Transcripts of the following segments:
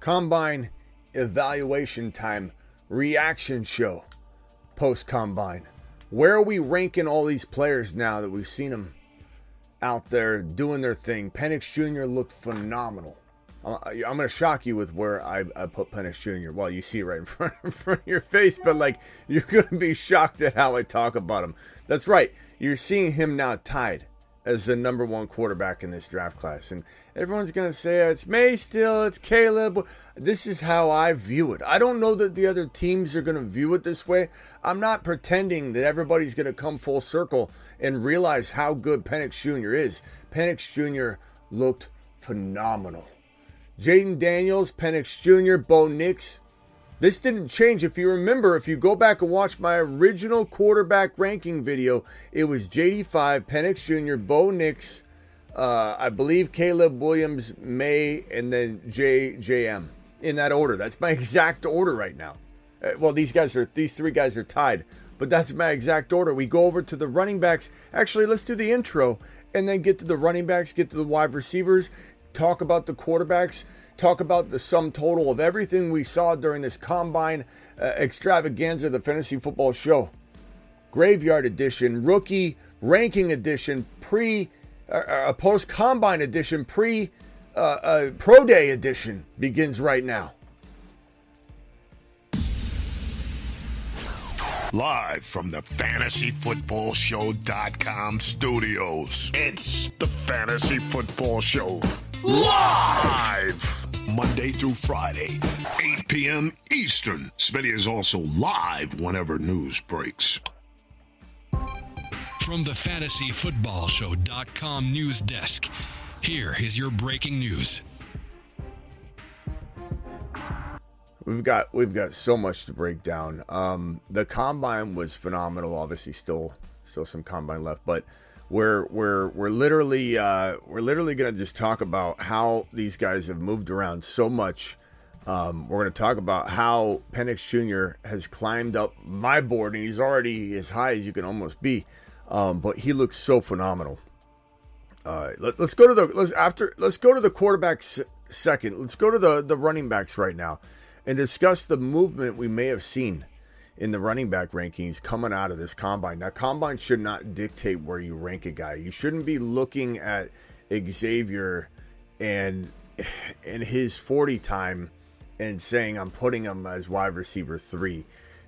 Combine evaluation time reaction show post combine. Where are we ranking all these players now that we've seen them out there doing their thing? Penix Jr. looked phenomenal. I'm going to shock you with where I, I put Penix Jr. Well, you see it right in front, in front of your face, but like you're going to be shocked at how I talk about him. That's right. You're seeing him now tied as the number one quarterback in this draft class. And everyone's going to say oh, it's Maye still, it's Caleb. This is how I view it. I don't know that the other teams are going to view it this way. I'm not pretending that everybody's going to come full circle and realize how good Penix Jr. is. Penix Jr. looked phenomenal. Jayden Daniels, Penix Jr., Bo Nix. This didn't change. If you remember, if you go back and watch my original quarterback ranking video, it was JD5, Penix Jr., Bo Nix, uh, I believe Caleb Williams, Maye, and then JJM in that order. That's my exact order right now. Uh, well, these guys are these three guys are tied, but that's my exact order. We go over to the running backs. Actually, let's do the intro and then get to the running backs, get to the wide receivers, talk about the quarterbacks, talk about the sum total of everything we saw during this combine uh, extravaganza, the fantasy football show. Graveyard edition, rookie ranking edition, pre uh, uh post combine edition, pre uh, uh, pro day edition begins right now. Live from the fantasyfootballshow.com studios. It's the Fantasy Football Show. Live! Monday through Friday, 8 p.m. Eastern. Smitty is also live whenever news breaks. From the fantasyfootballshow.com news desk, here is your breaking news. We've got we've got so much to break down. Um, the combine was phenomenal. Obviously, still still some combine left, but we're we're we're literally uh, we're literally going to just talk about how these guys have moved around so much. Um, we're going to talk about how Penix Jr. has climbed up my board, and he's already as high as you can almost be. Um, but he looks so phenomenal. Uh, let, us go to the let's after let's go to the quarterbacks second. Let's go to the the running backs right now, and discuss the movement we may have seen in the running back rankings coming out of this combine. Now, combine should not dictate where you rank a guy. You shouldn't be looking at Xavier and and his 40 time and saying I'm putting him as wide receiver three.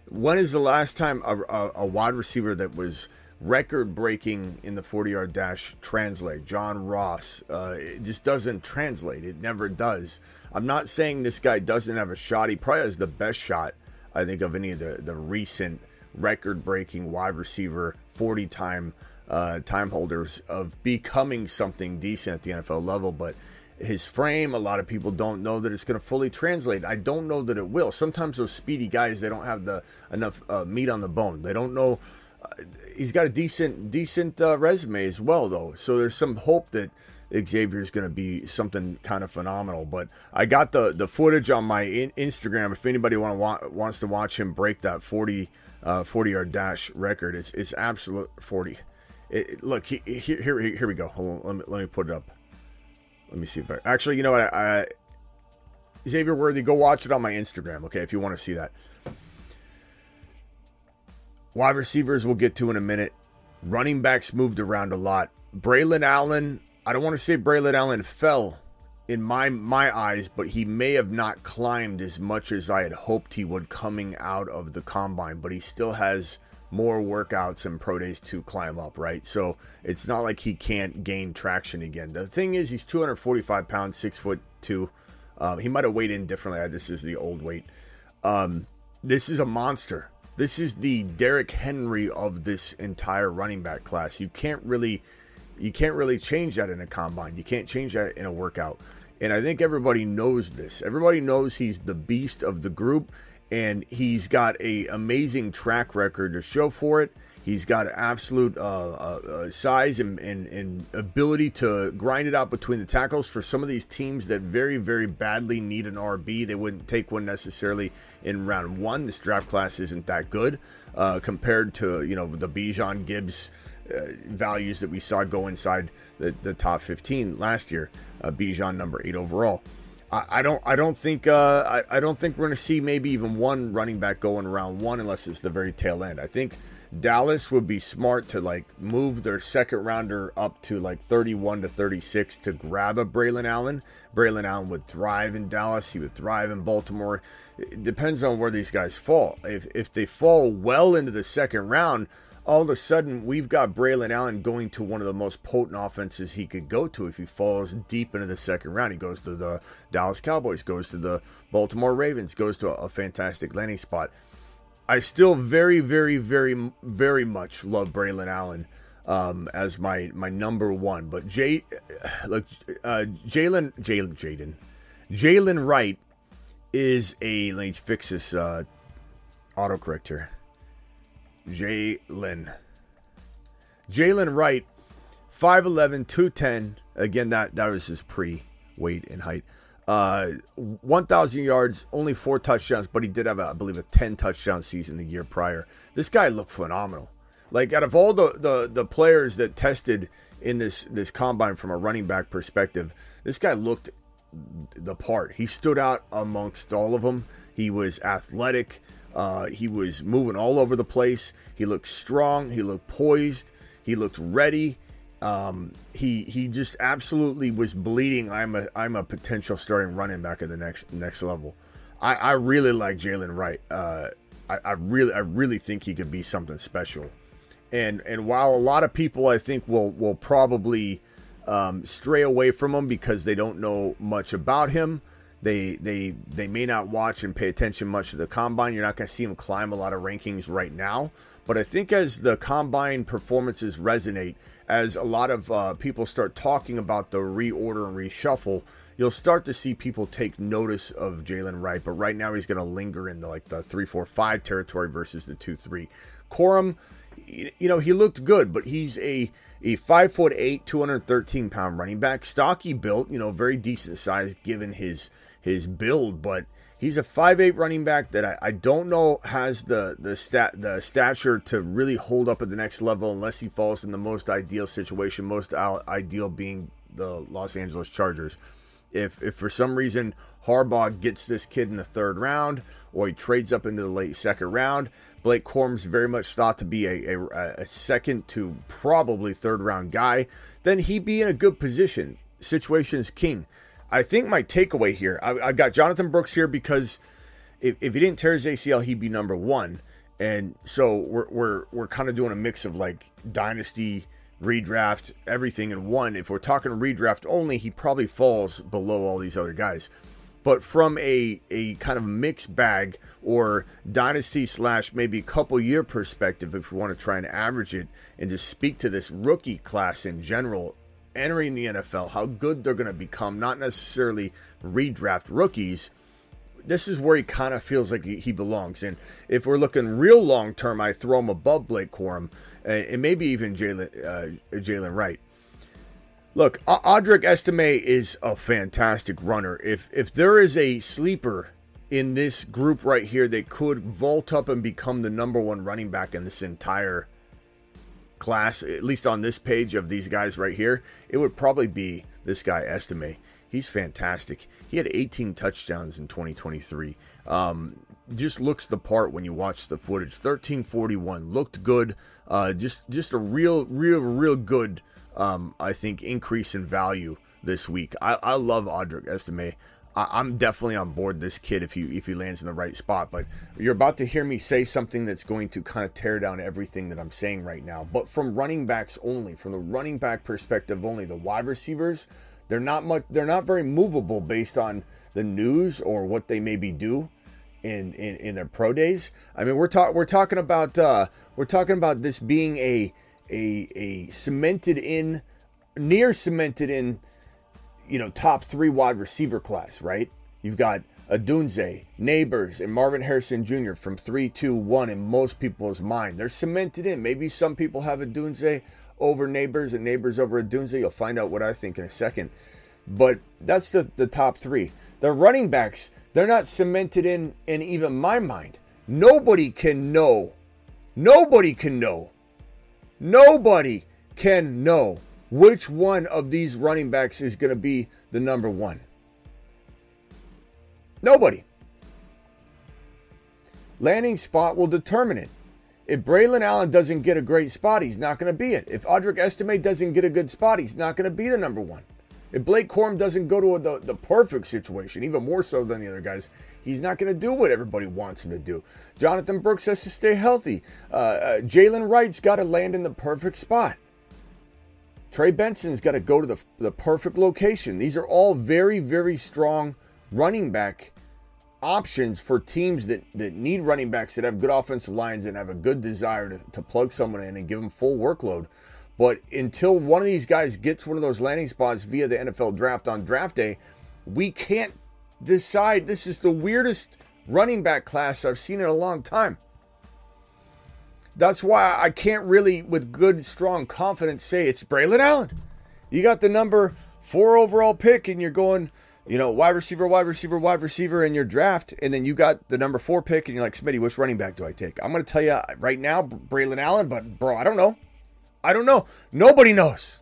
When is the last time a, a, a wide receiver that was record breaking in the 40 yard dash translate? John Ross. Uh, it just doesn't translate. It never does. I'm not saying this guy doesn't have a shot. He probably has the best shot I think, of any of the, the recent record breaking wide receiver 40 time uh, time holders of becoming something decent at the NFL level. But his frame, a lot of people don't know that it's going to fully translate. I don't know that it will. Sometimes those speedy guys, they don't have the enough uh, meat on the bone. They don't know. Uh, he's got a decent decent uh, resume as well, though. So there's some hope that Xavier is going to be something kind of phenomenal. But I got the the footage on my in- Instagram. If anybody want to wa- wants to watch him break that 40 uh, 40 yard dash record, it's it's absolute 40. It, look, he, here, here here we go. Hold on, let me let me put it up. Let me see if I actually, you know what, I, I Xavier Worthy, go watch it on my Instagram, okay? If you want to see that. Wide receivers we'll get to in a minute. Running backs moved around a lot. Braylon Allen I don't want to say Braylon Allen fell in my my eyes, but he may have not climbed as much as I had hoped he would coming out of the combine. But he still has more workouts and pro days to climb up, right? So it's not like he can't gain traction again. The thing is, he's 245 pounds, six foot two. Um, he might have weighed in differently. This is the old weight. Um, this is a monster. This is the Derrick Henry of this entire running back class. You can't really you can't really change that in a combine. You can't change that in a workout. And I think everybody knows this. Everybody knows he's the beast of the group and he's got a amazing track record to show for it. He's got absolute uh, uh, uh, size and, and, and, ability to grind it out between the tackles for some of these teams that very, very badly need an RB. They wouldn't take one necessarily in round one. This draft class isn't that good uh, compared to you know the Bijan Gibbs uh, values that we saw go inside the, the top 15 last year. Uh, Bijan number eight overall. I, don't I don't think uh, I, I don't think we're going to see maybe even one running back going around one unless it's the very tail end. I think Dallas would be smart to like move their second rounder up to like 31 to 36 to grab a Braylon Allen. Braylon Allen would thrive in Dallas. He would thrive in Baltimore. It depends on where these guys fall. If if they fall well into the second round, all of a sudden we've got Braylon Allen going to one of the most potent offenses he could go to if he falls deep into the second round. He goes to the Dallas Cowboys, goes to the Baltimore Ravens, goes to a, a fantastic landing spot. I still very, very, very, very much love Braylon Allen um, as my my number one. But Jay, look, uh, Jalen, Jalen, Jaden, Jaylen Wright is a. Let me fix this uh, autocorrect here. Jalen. Jaylen Wright, 5'11, 210. Again, that, that was his pre weight and height. Uh, 1,000 yards, only four touchdowns, but he did have, a, I believe, a 10 touchdown season the year prior. This guy looked phenomenal. Like out of all the, the, the players that tested in this this combine from a running back perspective, this guy looked the part. He stood out amongst all of them. He was athletic. Uh, he was moving all over the place. He looked strong. He looked poised. He looked ready. Um, he he just absolutely was bleeding. I'm a I'm a potential starting running back at the next next level. I, I really like Jaylen Wright. Uh, I, I really I really think he could be something special. And and while a lot of people I think will will probably um, stray away from him because they don't know much about him. They they they may not watch and pay attention much to the combine. You're not going to see him climb a lot of rankings right now. But I think as the combine performances resonate, as a lot of uh, people start talking about the reorder and reshuffle, you'll start to see people take notice of Jaylen Wright. But right now he's going to linger in the like the three, four, five territory versus the two, three. Corum, you know, he looked good, but he's a a five foot eight, 213 pound running back, stocky built, you know, very decent size given his his build, but he's a five eight running back that I, I don't know has the the stat the stature to really hold up at the next level unless he falls in the most ideal situation, most ideal being the Los Angeles Chargers. If if for some reason Harbaugh gets this kid in the third round or he trades up into the late second round, Blake Corum's very much thought to be a, a, a second to probably third round guy, then he'd be in a good position. Situation is king. I think my takeaway here, I, I got Jonathan Brooks here because if, if he didn't tear his ACL, he'd be number one. And so we're we're we're kind of doing a mix of like dynasty, redraft, everything in one. If we're talking redraft only, he probably falls below all these other guys. But from a a kind of mixed bag or dynasty slash maybe couple year perspective, if we want to try and average it and just speak to this rookie class in general, entering the NFL, how good they're going to become, not necessarily redraft rookies. This is where he kind of feels like he belongs. And if we're looking real long term, I throw him above Blake Corum and maybe even Jalen uh, Jaylen Wright. Look, Audric Estime is a fantastic runner. If if there is a sleeper in this group right here that could vault up and become the number one running back in this entire class, at least on this page of these guys right here, it would probably be this guy Estime. He's fantastic. He had 18 touchdowns in 2023. Um, just looks the part when you watch the footage. 1341 looked good. Uh, just just a real, real, real good. Um, I think increase in value this week. I, I love Audric Estime. I, am definitely on board this kid if he if he lands in the right spot. But you're about to hear me say something that's going to kind of tear down everything that I'm saying right now. But from running backs only, from the running back perspective only, the wide receivers, they're not much. They're not very movable based on the news or what they maybe do in in, in their pro days. I mean, we're talking we're talking about uh, we're talking about this being a a a cemented in, near cemented in you know, top three wide receiver class, right? You've got Odunze, Nabers, and Marvin Harrison Jr. from 3 2 1 in most people's mind. They're cemented in. Maybe some people have Odunze over Nabers and Nabers over Odunze. You'll find out what I think in a second. But that's the, the top three. The running backs, they're not cemented in in even my mind. Nobody can know. Nobody can know. Nobody can know which one of these running backs is going to be the number one? Nobody. Landing spot will determine it. If Braylon Allen doesn't get a great spot, he's not going to be it. If Audric Estime doesn't get a good spot, he's not going to be the number one. If Blake Corum doesn't go to a, the, the perfect situation, even more so than the other guys, he's not going to do what everybody wants him to do. Jonathan Brooks has to stay healthy. Uh, uh, Jaylen Wright's got to land in the perfect spot. Trey Benson's got to go to the, the perfect location. These are all very, very strong running back options for teams that, that need running backs that have good offensive lines and have a good desire to, to plug someone in and give them full workload. But until one of these guys gets one of those landing spots via the NFL draft on draft day, we can't decide. This is the weirdest running back class I've seen in a long time. That's why I can't really, with good, strong confidence, say it's Braylon Allen. You got the number four overall pick, and you're going, you know, wide receiver, wide receiver, wide receiver in your draft, and then you got the number four pick, and you're like, Smitty, which running back do I take? I'm going to tell you right now, Braylon Allen, but bro, I don't know. I don't know. Nobody knows.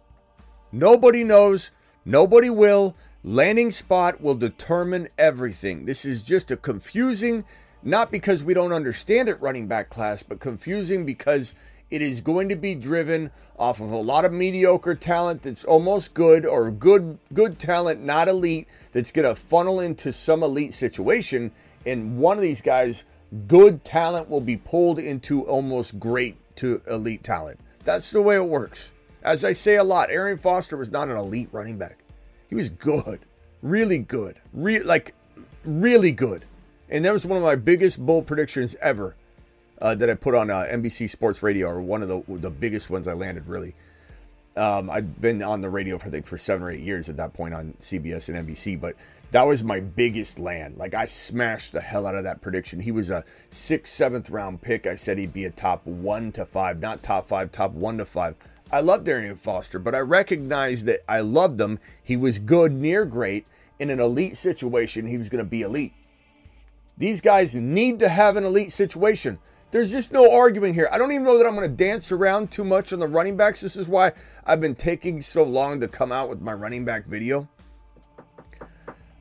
Nobody knows. Nobody will. Landing spot will determine everything. This is just a confusing, not because we don't understand it, running back class, but confusing because it is going to be driven off of a lot of mediocre talent that's almost good or good good talent not elite that's going to funnel into some elite situation. And one of these guys good talent will be pulled into almost great to elite talent. That's the way it works. As i say a lot Arian Foster was not an elite running back. He was good. Really good. Re- like really good and that was one of my biggest bold predictions ever uh, that I put on uh, NBC Sports Radio, or one of the the biggest ones I landed. Really, um, I'd been on the radio for I think for seven or eight years at that point on CBS and NBC, but that was my biggest land. Like I smashed the hell out of that prediction. He was a sixth, seventh round pick. I said he'd be a top one to five, not top five, top one to five. I loved Arian Foster, but I recognized that I loved him. He was good, near great. In an elite situation, he was going to be elite. These guys need to have an elite situation. There's just no arguing here. I don't even know that I'm going to dance around too much on the running backs. This is why I've been taking so long to come out with my running back video.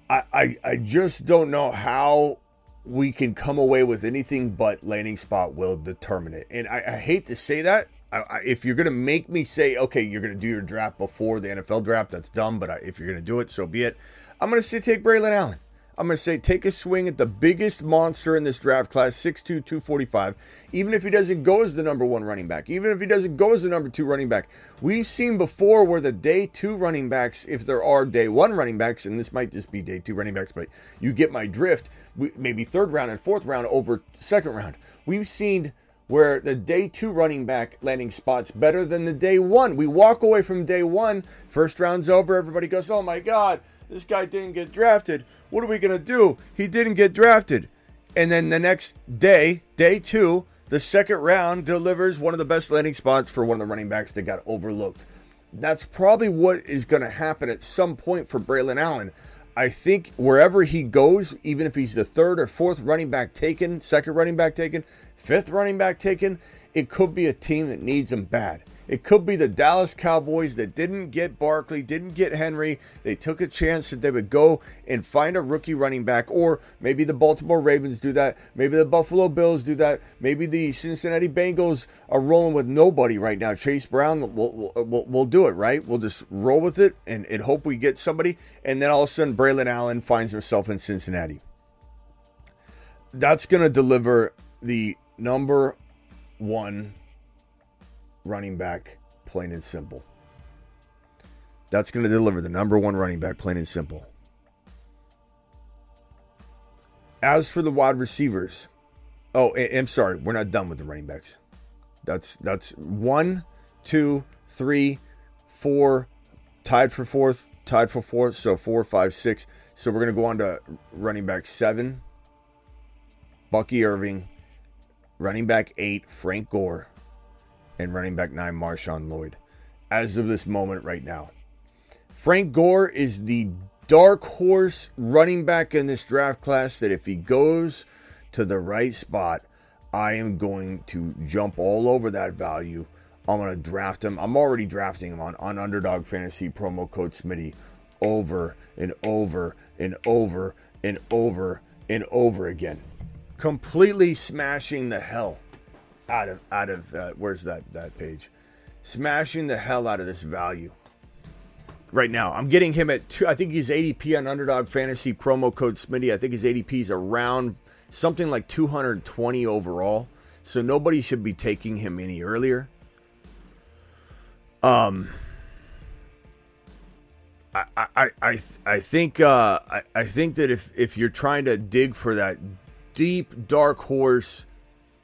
I, I, I just don't know how we can come away with anything but landing spot will determine it. And I, I hate to say that. I, I, if you're going to make me say, okay, you're going to do your draft before the NFL draft, that's dumb. But if you're going to do it, so be it. I'm going to say take Braylon Allen. I'm going to say take a swing at the biggest monster in this draft class, 6'2, 245. Even if he doesn't go as the number one running back, even if he doesn't go as the number two running back. We've seen before where the day two running backs, if there are day one running backs, and this might just be day two running backs, but you get my drift, maybe third round and fourth round over second round. We've seen where the day two running back landing spots better than the day one. We walk away from day one, first round's over, everybody goes, oh my God this guy didn't get drafted. What are we going to do? He didn't get drafted. And then the next day, day two, the second round delivers one of the best landing spots for one of the running backs that got overlooked. That's probably what is going to happen at some point for Braylon Allen. I think wherever he goes, even if he's the third or fourth running back taken, second running back taken, fifth running back taken, it could be a team that needs him bad. It could be the Dallas Cowboys that didn't get Barkley, didn't get Henry. They took a chance that they would go and find a rookie running back, or maybe the Baltimore Ravens do that. Maybe the Buffalo Bills do that. Maybe the Cincinnati Bengals are rolling with nobody right now. Chase Brown will will will do it, right? We'll just roll with it and, and hope we get somebody. And then all of a sudden, Braylon Allen finds himself in Cincinnati. That's going to deliver the number one running back, plain and simple. That's going to deliver the number one running back, plain and simple. As for the wide receivers, oh, I'm sorry, we're not done with the running backs. That's that's one, two, three, four, tied for fourth, tied for fourth, so four, five, six. So we're gonna go on to running back seven, Bucky Irving, running back eight, Frank Gore, and running back nine, Marshawn Lloyd, as of this moment right now. Frank Gore is the dark horse running back in this draft class that if he goes to the right spot, I am going to jump all over that value. I'm going to draft him. I'm already drafting him on, on Underdog Fantasy promo code Smitty over and over and over and over and over again, completely smashing the hell out of out of uh, where's that that page, smashing the hell out of this value. Right now, I'm getting him at two. I think he's ADP on Underdog Fantasy promo code Smitty. I think his ADP is around something like 220 overall. So nobody should be taking him any earlier. Um, I I I I think uh, I I think that if if you're trying to dig for that deep dark horse,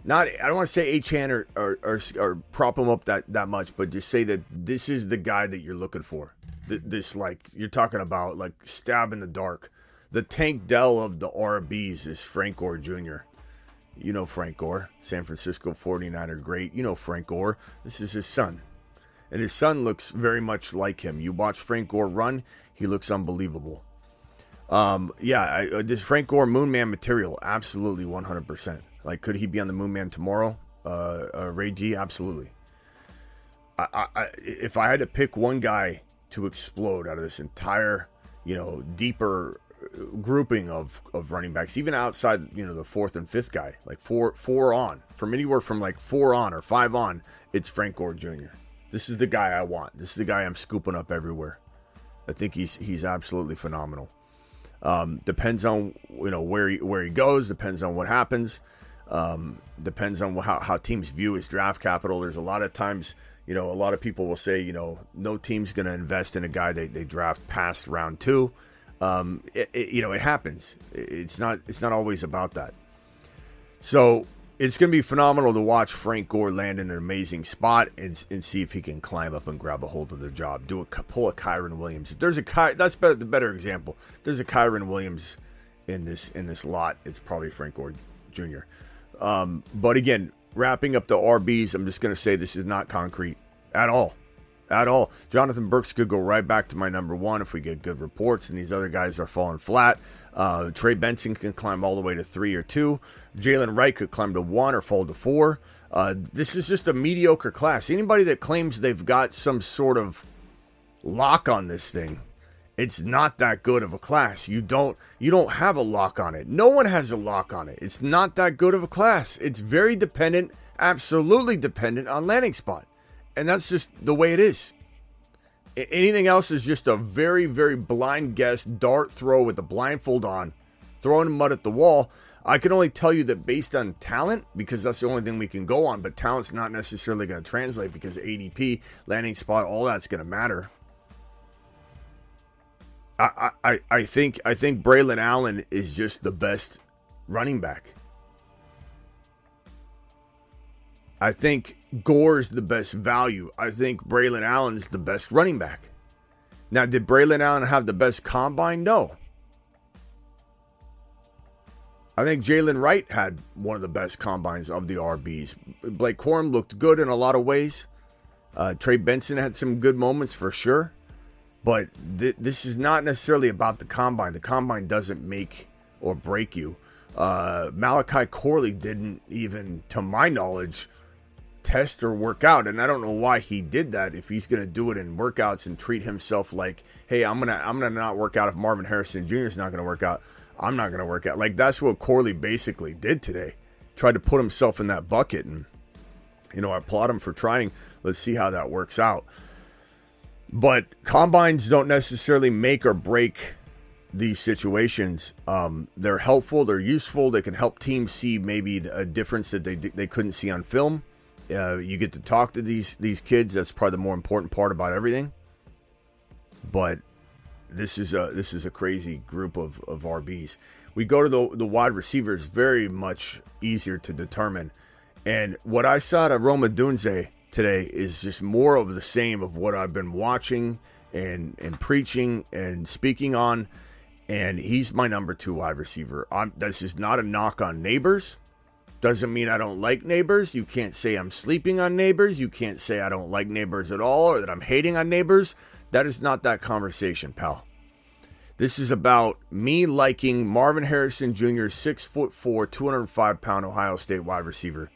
not I don't want to say hand or, or or, or prop him up that that much, but just say that this is the guy that you're looking for. This like you're talking about like stab in the dark. The Tank Dell of the RBs is Frank Gore Jr. You know Frank Gore, San Francisco 49er great. You know Frank Gore. This is his son. And his son looks very much like him. You watch Frank Gore run, he looks unbelievable. Um, yeah, I, uh, this Frank Gore Moon Man material, absolutely 100%. Like, could he be on the Moonman tomorrow? Uh, uh, Ray G, absolutely. I, I, if I had to pick one guy to explode out of this entire, you know, deeper grouping of, of running backs, even outside, you know, the fourth and fifth guy, like four four on, from anywhere from like four on or five on, it's Frank Gore Jr. This is the guy I want. This is the guy I'm scooping up everywhere. I think he's he's absolutely phenomenal. Um, depends on you know where he where he goes. Depends on what happens. Um, depends on how, how teams view his draft capital. There's a lot of times, you know, a lot of people will say, you know, no team's going to invest in a guy they, they draft past round two. Um, it, it, you know, it happens. It's not it's not always about that. So it's going to be phenomenal to watch Frank Gore land in an amazing spot and, and see if he can climb up and grab a hold of the job. Do a pull a Kyren Williams. If there's a Ky, that's better, the better example. If there's a Kyren Williams in this in this lot. It's probably Frank Gore Jr. Um, but again, wrapping up the RBs, I'm just going to say this is not concrete at all at all. Jonathan Brooks could go right back to my number one if we get good reports, and these other guys are falling flat. Uh, Trey Benson can climb all the way to three or two. Jaylen Wright could climb to one or fall to four. Uh, this is just a mediocre class. Anybody that claims they've got some sort of lock on this thing, it's not that good of a class. You don't you don't have a lock on it. No one has a lock on it. It's not that good of a class. It's very dependent, absolutely dependent on landing spot. And that's just the way it is. Anything else is just a very, very blind guess, dart throw with the blindfold on, throwing mud at the wall. I can only tell you that based on talent, because that's the only thing we can go on, but talent's not necessarily going to translate because ADP, landing spot, all that's going to matter. I, I, I think I think Braylon Allen is just the best running back. I think Gore's the best value. I think Braylon Allen's the best running back. Now, did Braylon Allen have the best combine? No. I think Jaylen Wright had one of the best combines of the RBs. Blake Corum looked good in a lot of ways. Uh, Trey Benson had some good moments for sure. But th- this is not necessarily about the combine. The combine doesn't make or break you. Uh, Malachi Corley didn't even, to my knowledge, test or work out. And i don't know why he did that if he's going to do it in workouts and treat himself like hey i'm going to i'm going to not work out if marvin harrison jr is not going to work out. I'm not going to work out. Like that's what corley basically did today. Tried to put himself in that bucket and you know i applaud him for trying. Let's see how that works out but combines don't necessarily make or break these situations um, they're helpful they're useful they can help teams see maybe a difference that they, they couldn't see on film uh, you get to talk to these these kids. That's probably the more important part about everything. But this is a this is a crazy group of, of RBs. We go to the the wide receivers very much easier to determine. And what I saw to Roma Odunze today is just more of the same of what I've been watching and and preaching and speaking on. And he's my number two wide receiver. I'm, this is not a knock on Nabers. Doesn't mean I don't like Nabers. You can't say I'm sleeping on Nabers. You can't say I don't like Nabers at all or that I'm hating on Nabers. That is not that conversation, pal. This is about me liking Marvin Harrison Jr., six foot four, 205 pound Ohio State wide receiver,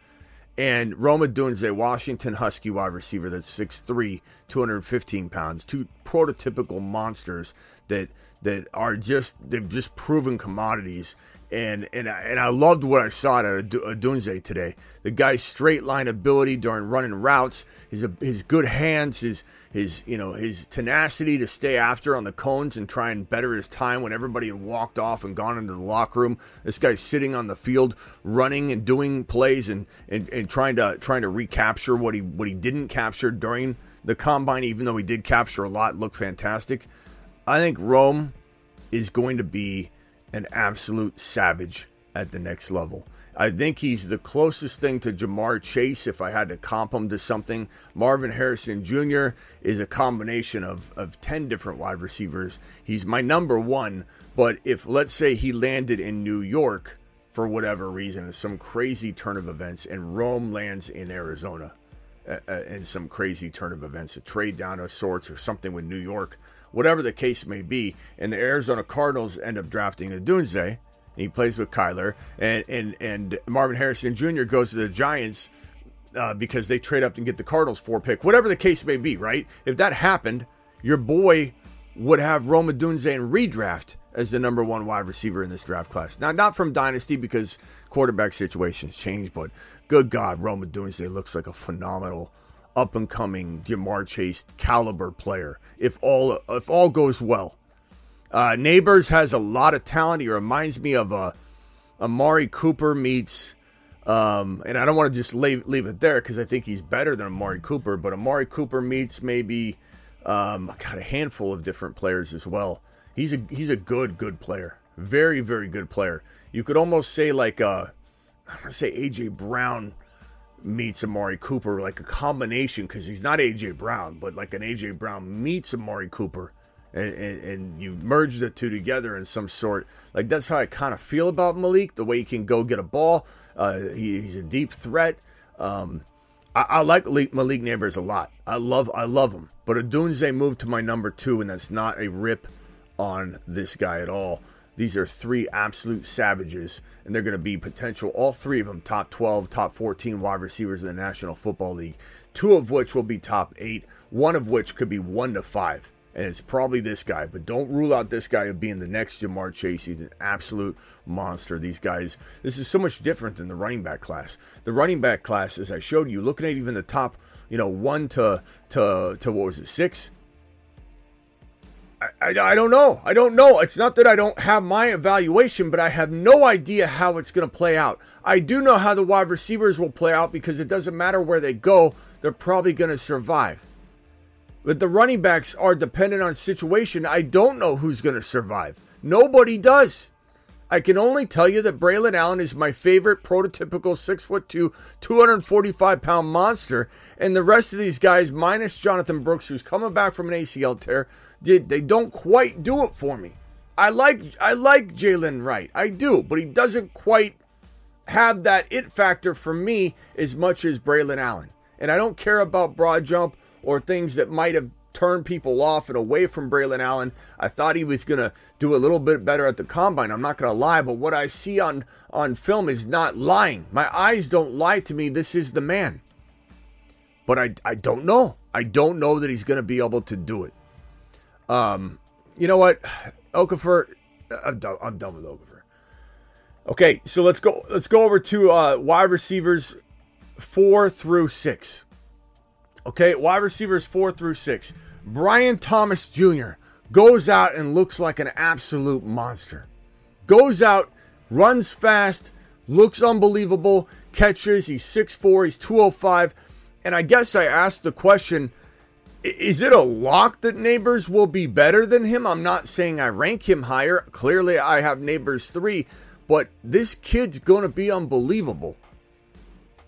and Rome Odunze, Washington Husky wide receiver that's 6'3, 215 pounds. Two prototypical monsters that that are just they've just proven commodities And and I, and I loved what I saw at Odunze today. The guy's straight line ability during running routes, his his good hands, his his you know his tenacity to stay after on the cones and try and better his time when everybody had walked off and gone into the locker room. This guy's sitting on the field, running and doing plays and, and, and trying to trying to recapture what he what he didn't capture during the combine, even though he did capture a lot, looked fantastic. I think Rome is going to be an absolute savage at the next level. I think he's the closest thing to Ja'Marr Chase if I had to comp him to something. Marvin Harrison Jr. is a combination of, of 10 different wide receivers. He's my number one, but if let's say he landed in New York for whatever reason, some crazy turn of events, and Rome lands in Arizona uh, in some crazy turn of events, a trade down of sorts or something with New York, whatever the case may be, and the Arizona Cardinals end up drafting Odunze he plays with Kyler, and and and Marvin Harrison Jr. goes to the Giants uh, because they trade up and get the Cardinals four pick. Whatever the case may be, right? If that happened, your boy would have Roma Odunze and redraft as the number one wide receiver in this draft class. Now, not from dynasty because quarterback situations change, but good God, Rome Odunze looks like a phenomenal up and coming Ja'Marr Chase caliber player. If all if all goes well, uh, Nabers has a lot of talent. He reminds me of a uh, Amari Cooper meets, um, and I don't want to just leave leave it there because I think he's better than Amari Cooper. But Amari Cooper meets maybe um, got a handful of different players as well. He's a he's a good good player, very very good player. You could almost say like uh, I'm gonna say AJ Brown meets Amari Cooper, like a combination because he's not AJ Brown, but like an AJ Brown meets Amari Cooper and, and, and, you merge the two together in some sort. Like that's how I kind of feel about Malik. The way he can go get a ball, uh, he, he's a deep threat. Um, I, like Malik, Nabers a lot. I love I love him. But Odunze moved to my number two, and that's not a rip on this guy at all. These are three absolute savages, and they're going to be potential, all three of them, top 12, top 14 wide receivers in the National Football League. Two of which will be top eight, one of which could be one to five and it's probably this guy. But don't rule out this guy of being the next Ja'Marr Chase. He's an absolute monster. These guys, this is so much different than the running back class. The running back class, as I showed you, looking at even the top, you know, one to to to what was it, six? I, I, I don't know. I don't know. It's not that I don't have my evaluation, but I have no idea how it's going to play out. I do know how the wide receivers will play out because it doesn't matter where they go, they're probably going to survive. But the running backs are dependent on situation. I don't know who's going to survive. Nobody does. I can only tell you that Braylon Allen is my favorite prototypical 6'2, 245 pound monster. And the rest of these guys, minus Jonathan Brooks, who's coming back from an ACL tear, did they don't quite do it for me. I like I like Jaylen Wright. I do, but he doesn't quite have that it factor for me as much as Braylon Allen. And I don't care about broad jump or things that might have turned people off and away from Braylon Allen. I thought he was going to do a little bit better at the combine. I'm not going to lie, but what I see on on film is not lying. My eyes don't lie to me. This is the man. But I I don't know. I don't know that he's going to be able to do it. Um, you know what, Okafor, I'm done. I'm done with Okafor. Okay, so let's go. Let's go over to uh, wide receivers four through six. Okay, wide receivers four through six. Brian Thomas Jr. goes out and looks like an absolute monster. Goes out, runs fast, looks unbelievable, catches. He's 6'4, he's 205. And I guess I asked the question is it a lock that Nabers will be better than him? I'm not saying I rank him higher. Clearly, I have Nabers three, but this kid's going to be unbelievable.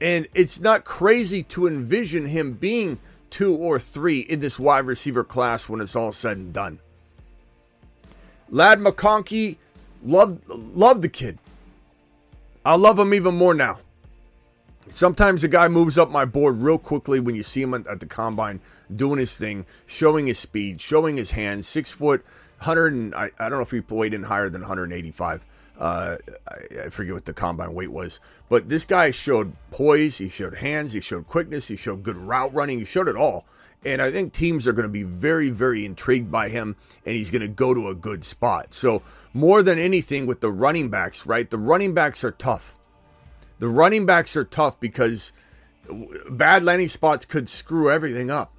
And it's not crazy to envision him being two or three in this wide receiver class when it's all said and done. Ladd McConkey, love love the kid. I love him even more now. Sometimes a guy moves up my board real quickly when you see him at the combine doing his thing, showing his speed, showing his hands. Six foot, hundred and I, I don't know if he played in higher than 185. Uh, I, I forget what the combine weight was, but this guy showed poise, he showed hands, he showed quickness, he showed good route running, he showed it all. And I think teams are going to be very, very intrigued by him, and he's going to go to a good spot. So, more than anything with the running backs, right? The running backs are tough. The running backs are tough because bad landing spots could screw everything up.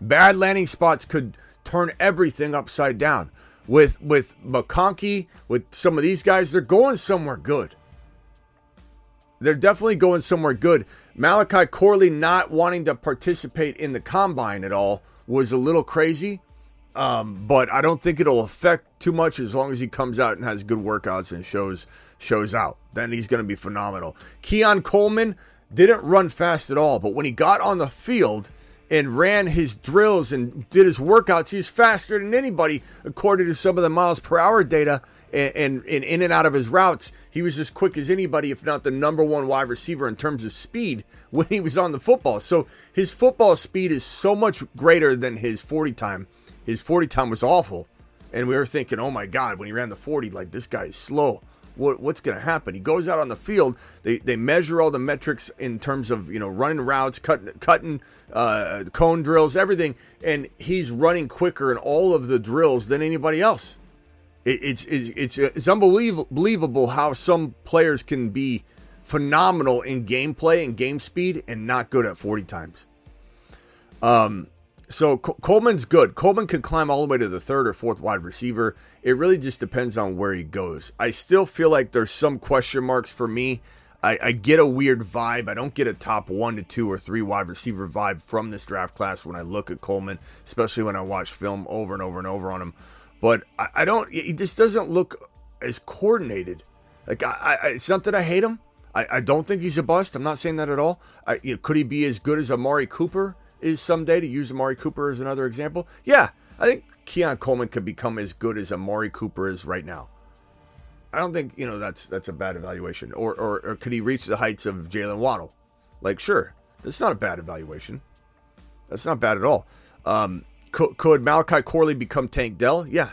Bad landing spots could turn everything upside down. With with McConkey, with some of these guys, they're going somewhere good. They're definitely going somewhere good. Malachi Corley not wanting to participate in the combine at all was a little crazy. Um, but I don't think it'll affect too much as long as he comes out and has good workouts and shows shows out. Then he's going to be phenomenal. Keon Coleman didn't run fast at all, but when he got on the field and ran his drills and did his workouts, He was faster than anybody according to some of the miles per hour data and, and, and, in and out of his routes. He was as quick as anybody, if not the number one wide receiver in terms of speed when he was on the football. So his football speed is so much greater than his 40 time. His 40 time was awful. And we were thinking, oh my God, when he ran the 40, like this guy is slow what, what's going to happen. He goes out on the field. They, they measure all the metrics in terms of you know running routes, cutting cutting uh, cone drills, everything, and he's running quicker in all of the drills than anybody else. It, it's, it's it's it's unbelievable how some players can be phenomenal in gameplay and game speed and not good at 40 times. Um, so Coleman's good. Coleman can climb all the way to the third or fourth wide receiver. It really just depends on where he goes. I still feel like there's some question marks for me. I, I, get a weird vibe. I don't get a top one to two or three wide receiver vibe from this draft class when I look at Coleman, especially when I watch film over and over and over on him. But I, I don't. He just doesn't look as coordinated. Like I, I it's not that I hate him. I, I don't think he's a bust. I'm not saying that at all. I, you know, could he be as good as Amari Cooper? Is someday, to use Amari Cooper as another example, yeah, I think Keon Coleman could become as good as Amari Cooper is right now. I don't think you know that's that's a bad evaluation. Or or, or could he reach the heights of Jaylen Waddle? Like, sure, that's not a bad evaluation. That's not bad at all. Um, could, could Malachi Corley become Tank Dell? Yeah,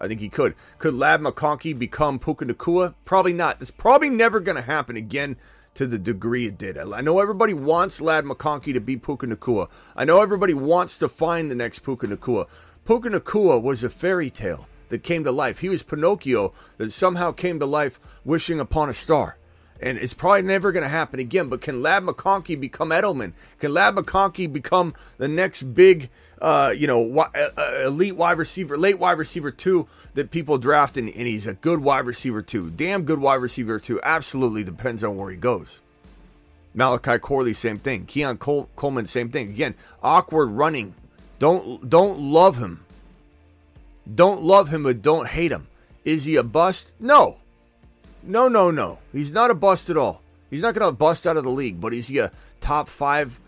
I think he could. Could Ladd McConkey become Puka Nacua? Probably not. It's probably never going to happen again to the degree it did. I know everybody wants Ladd McConkey to be Puka Nacua. I know everybody wants to find the next Puka Nacua. Puka Nacua was a fairy tale that came to life. He was Pinocchio that somehow came to life wishing upon a star. And it's probably never going to happen again. But can Ladd McConkey become Edelman? Can Ladd McConkey become the next big uh, you know, uh, uh, elite wide receiver, late wide receiver two that people draft, and, and he's a good wide receiver too. Damn good wide receiver too. Absolutely depends on where he goes. Malachi Corley, same thing. Keon Col- Coleman, same thing. Again, awkward running. Don't don't love him. Don't love him, but don't hate him. Is he a bust? No. No, no, no. He's not a bust at all. He's not going to bust out of the league, but is he a top five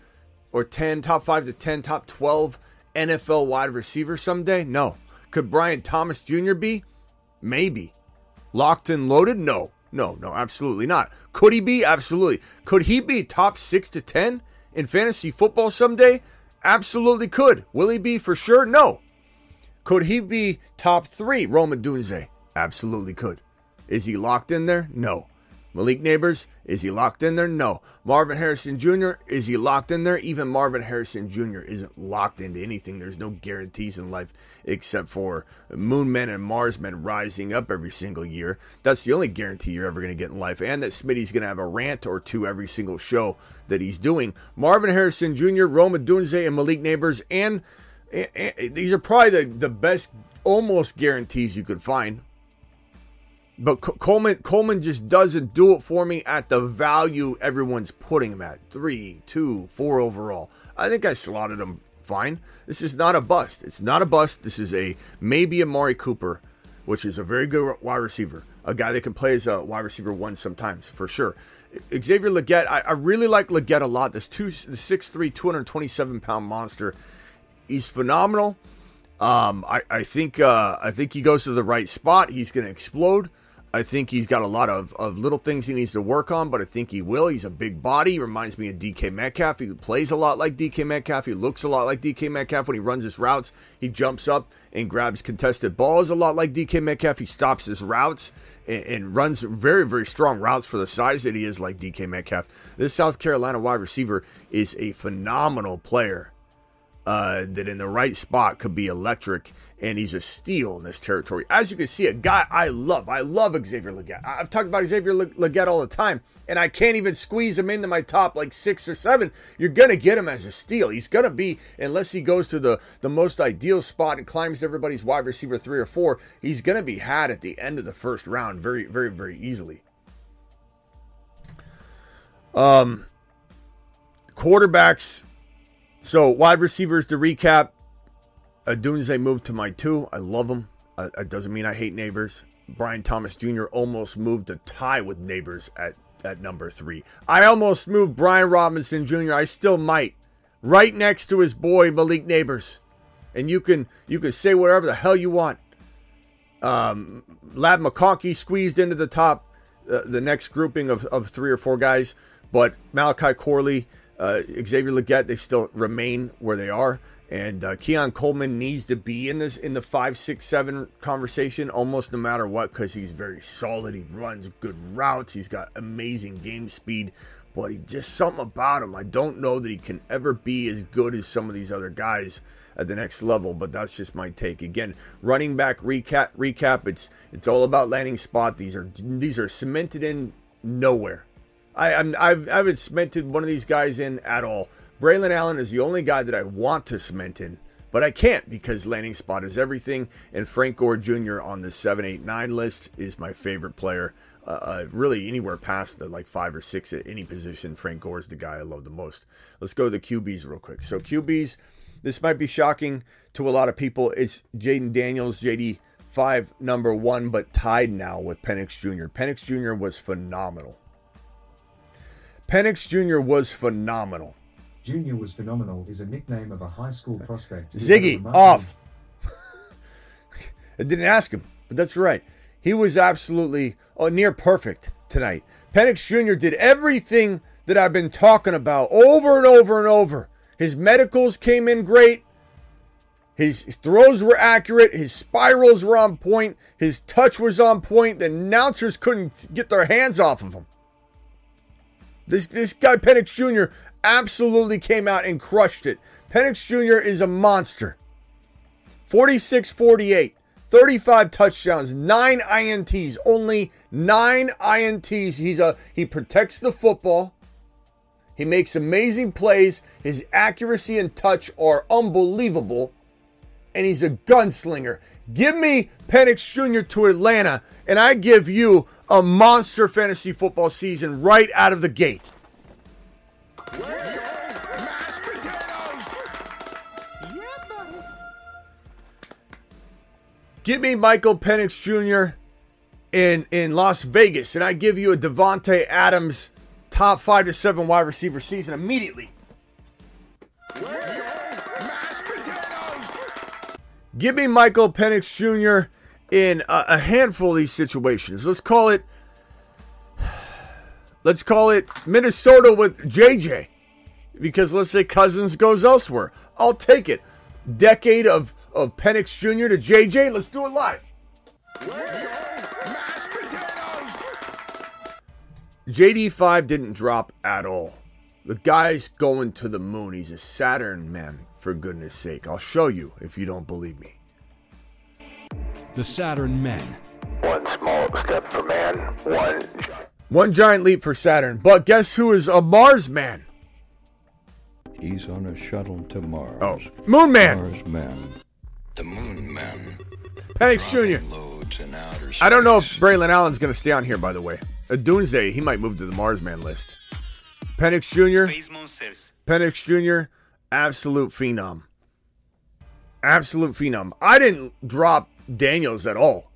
or 10, top five to 10, top 12 NFL wide receiver someday? No. Could Brian Thomas Jr. be? Maybe. Locked and loaded? No. No, no, absolutely not. Could he be? Absolutely. Could he be top six to 10 in fantasy football someday? Absolutely could. Will he be for sure? No. Could he be top three? Rome Odunze? Absolutely could. Is he locked in there? No. Malik Nabers, is he locked in there? No. Marvin Harrison Jr., is he locked in there? Even Marvin Harrison Jr. isn't locked into anything. There's no guarantees in life except for moon men and Mars men rising up every single year. That's the only guarantee you're ever going to get in life. And that Smitty's going to have a rant or two every single show that he's doing. Marvin Harrison Jr., Rome Odunze, and Malik Nabers, and, and, and these are probably the, the best almost guarantees you could find but Coleman Coleman just doesn't do it for me at the value everyone's putting him at. Three, two, four overall. I think I slotted him fine. This is not a bust. It's not a bust. This is a maybe Amari Cooper, which is a very good wide receiver. A guy that can play as a wide receiver one sometimes, for sure. Xavier Legette, I, I really like Legette a lot. This two, the 6'3", 227 pound monster. He's phenomenal. Um, I, I think uh, I think he goes to the right spot. He's going to explode. I think he's got a lot of, of little things he needs to work on, but I think he will. He's a big body. He reminds me of DK Metcalf. He plays a lot like DK Metcalf. He looks a lot like DK Metcalf when he runs his routes. He jumps up and grabs contested balls a lot like DK Metcalf. He stops his routes and, and runs very, very strong routes for the size that he is like DK Metcalf. This South Carolina wide receiver is a phenomenal player. Uh, that in the right spot could be electric, and he's a steal in this territory. As you can see, a guy I love. I love Xavier Legette. I've talked about Xavier Legette all the time, and I can't even squeeze him into my top like six or seven. You're gonna get him as a steal. He's gonna be, unless he goes to the the most ideal spot and climbs everybody's wide receiver three or four, he's gonna be had at the end of the first round very, very, very easily. Um, quarterbacks so wide receivers to recap. Odunze moved to my two. I love him. Uh, it doesn't mean I hate Nabers. Brian Thomas Jr. almost moved to tie with Nabers at, at number three. I almost moved Brian Robinson Jr. I still might. Right next to his boy Malik Nabers. And you can you can say whatever the hell you want. Um, Ladd McConkey squeezed into the top, uh, the next grouping of, of three or four guys. But Malachi Corley, uh, Xavier Legette, they still remain where they are. And uh, Keon Coleman needs to be in this in the five, six, seven conversation almost no matter what because he's very solid. He runs good routes. He's got amazing game speed, but he just something about him. I don't know that he can ever be as good as some of these other guys at the next level. But that's just my take. Again, running back recap. Recap. It's it's all about landing spot. These are these are cemented in nowhere. I, I'm, I've, I haven't cemented one of these guys in at all. Braylon Allen is the only guy that I want to cement in, but I can't because landing spot is everything. And Frank Gore Jr. on the 789 list is my favorite player. Uh, uh, really, anywhere past the like five or six at any position, Frank Gore is the guy I love the most. Let's go to the QBs real quick. So, QBs, this might be shocking to a lot of people. It's Jayden Daniels, JD. Five number one, but tied now with Penix Jr. Penix Jr. was phenomenal. Penix Jr. was phenomenal. Junior was phenomenal is a nickname of a high school prospect. Ziggy, off. I didn't ask him, but that's right. He was absolutely oh, near perfect tonight. Penix Jr. did everything that I've been talking about over and over and over. His medicals came in great. His, his throws were accurate. His spirals were on point. His touch was on point. The announcers couldn't get their hands off of him. This this guy Penix Jr. absolutely came out and crushed it. Penix Jr. is a monster. 46-48, 35 touchdowns, 9 INTs, only 9 INTs. He's a he protects the football. He makes amazing plays. His accuracy and touch are unbelievable. And he's a gunslinger. Give me Penix Jr. to Atlanta, and I give you a monster fantasy football season right out of the gate. Give me Michael Penix Jr. in in Las Vegas, and I give you a Davante Adams top five to seven wide receiver season immediately. Give me Michael Penix Jr in a, a handful of these situations. Let's call it let's call it Minnesota with JJ. Because let's say Cousins goes elsewhere. I'll take it. Decade of, of Penix Jr. to JJ. Let's do it live. JD5 didn't drop at all. The guy's going to the moon. He's a Saturn man, for goodness sake. I'll show you if you don't believe me the Saturn men. One small step for man, one one giant leap for Saturn. But guess who is a Mars man? He's on a shuttle to Mars. Oh, Moon Man. Mars man. The Moon Man. Penix Jr. I don't know if Braylon Allen's going to stay on here, by the way. Odunze, he might move to the Mars Man list. Penix Jr. Space Monsters. Penix Jr. Absolute phenom. Absolute phenom. I didn't drop Daniels at all.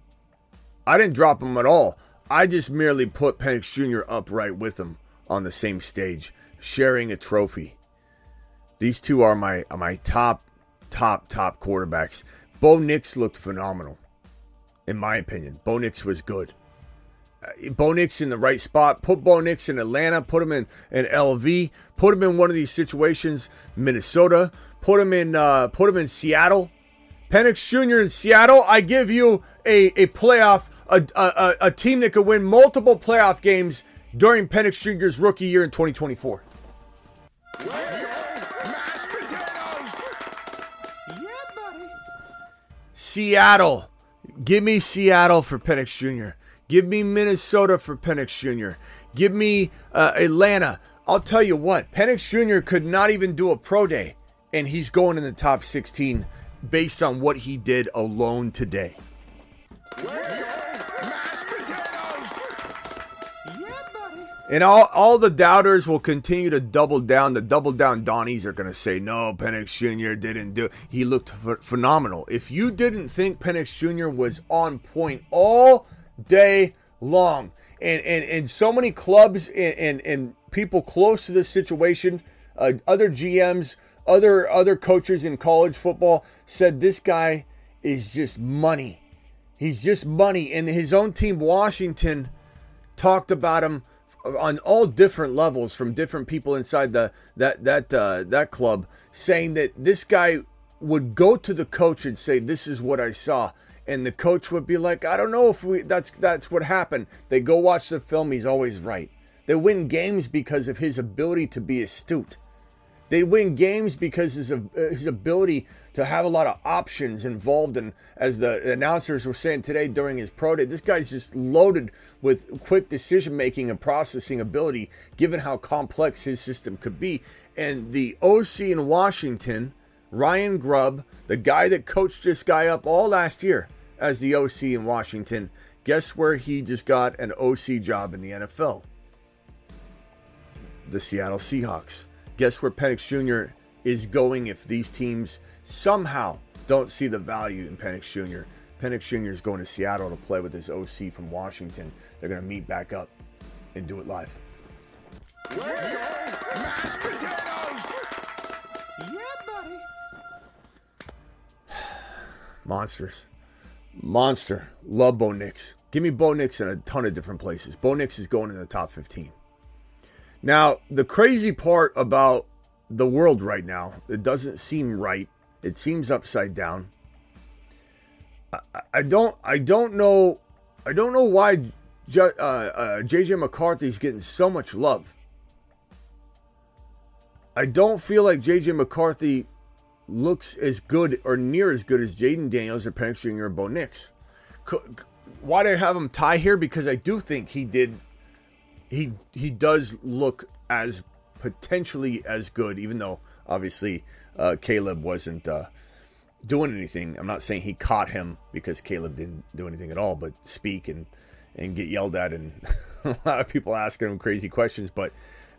I didn't drop him at all. I just merely put Penix Jr. up right with him on the same stage, sharing a trophy. These two are my my top, top, top quarterbacks. Bo Nix looked phenomenal, in my opinion. Bo Nix was good. Bo Nix in the right spot. Put Bo Nix in Atlanta. Put him in, in LV. Put him in one of these situations, Minnesota. Put him in uh, put him in Seattle. Penix Jr. in Seattle, I give you a, a playoff, a, a, a team that could win multiple playoff games during Penix Jr.'s rookie year in 2024. Seattle. Give me Seattle for Penix Jr. Give me Minnesota for Penix Jr. Give me uh, Atlanta. I'll tell you what, Penix Jr. could not even do a pro day, and he's going in the top 16 based on what he did alone today. And all, all the doubters will continue to double down. The double down Donnies are going to say, no, Penix Jr. didn't do He looked ph- phenomenal. If you didn't think Penix Jr. was on point all day long, and, and, and so many clubs and, and, and people close to this situation, uh, other GMs, other other coaches in college football said this guy is just money. He's just money. And his own team, Washington, talked about him on all different levels from different people inside the that that uh, that club, saying that this guy would go to the coach and say, "This is what I saw." And the coach would be like, "I don't know if we that's that's what happened." They go watch the film. He's always right. They win games because of his ability to be astute. They win games because his, his ability to have a lot of options involved. And as the announcers were saying today during his pro day, this guy's just loaded with quick decision making and processing ability, given how complex his system could be. And the OC in Washington, Ryan Grubb, the guy that coached this guy up all last year as the OC in Washington, guess where he just got an OC job in the NFL? The Seattle Seahawks guess where Penix Jr. is going if these teams somehow don't see the value in Penix Jr. Penix Jr. is going to Seattle to play with his OC from Washington. They're going to meet back up and do it live. Mashed potatoes! Monsters. Monster. Love Bo Nix. Give me Bo Nix in a ton of different places. Bo Nix is going in the top 15. Now, the crazy part about the world right now, it doesn't seem right. It seems upside down. I, I don't I don't know I don't know why J, uh, uh, JJ McCarthy's getting so much love. I don't feel like JJ McCarthy looks as good or near as good as Jayden Daniels or Penix Jr. or Bo Nix. Why do I have him tie here? Because I do think he did he he does look as potentially as good, even though obviously uh, Caleb wasn't uh, doing anything. I'm not saying he caught him because Caleb didn't do anything at all, but speak and and get yelled at, and a lot of people asking him crazy questions. But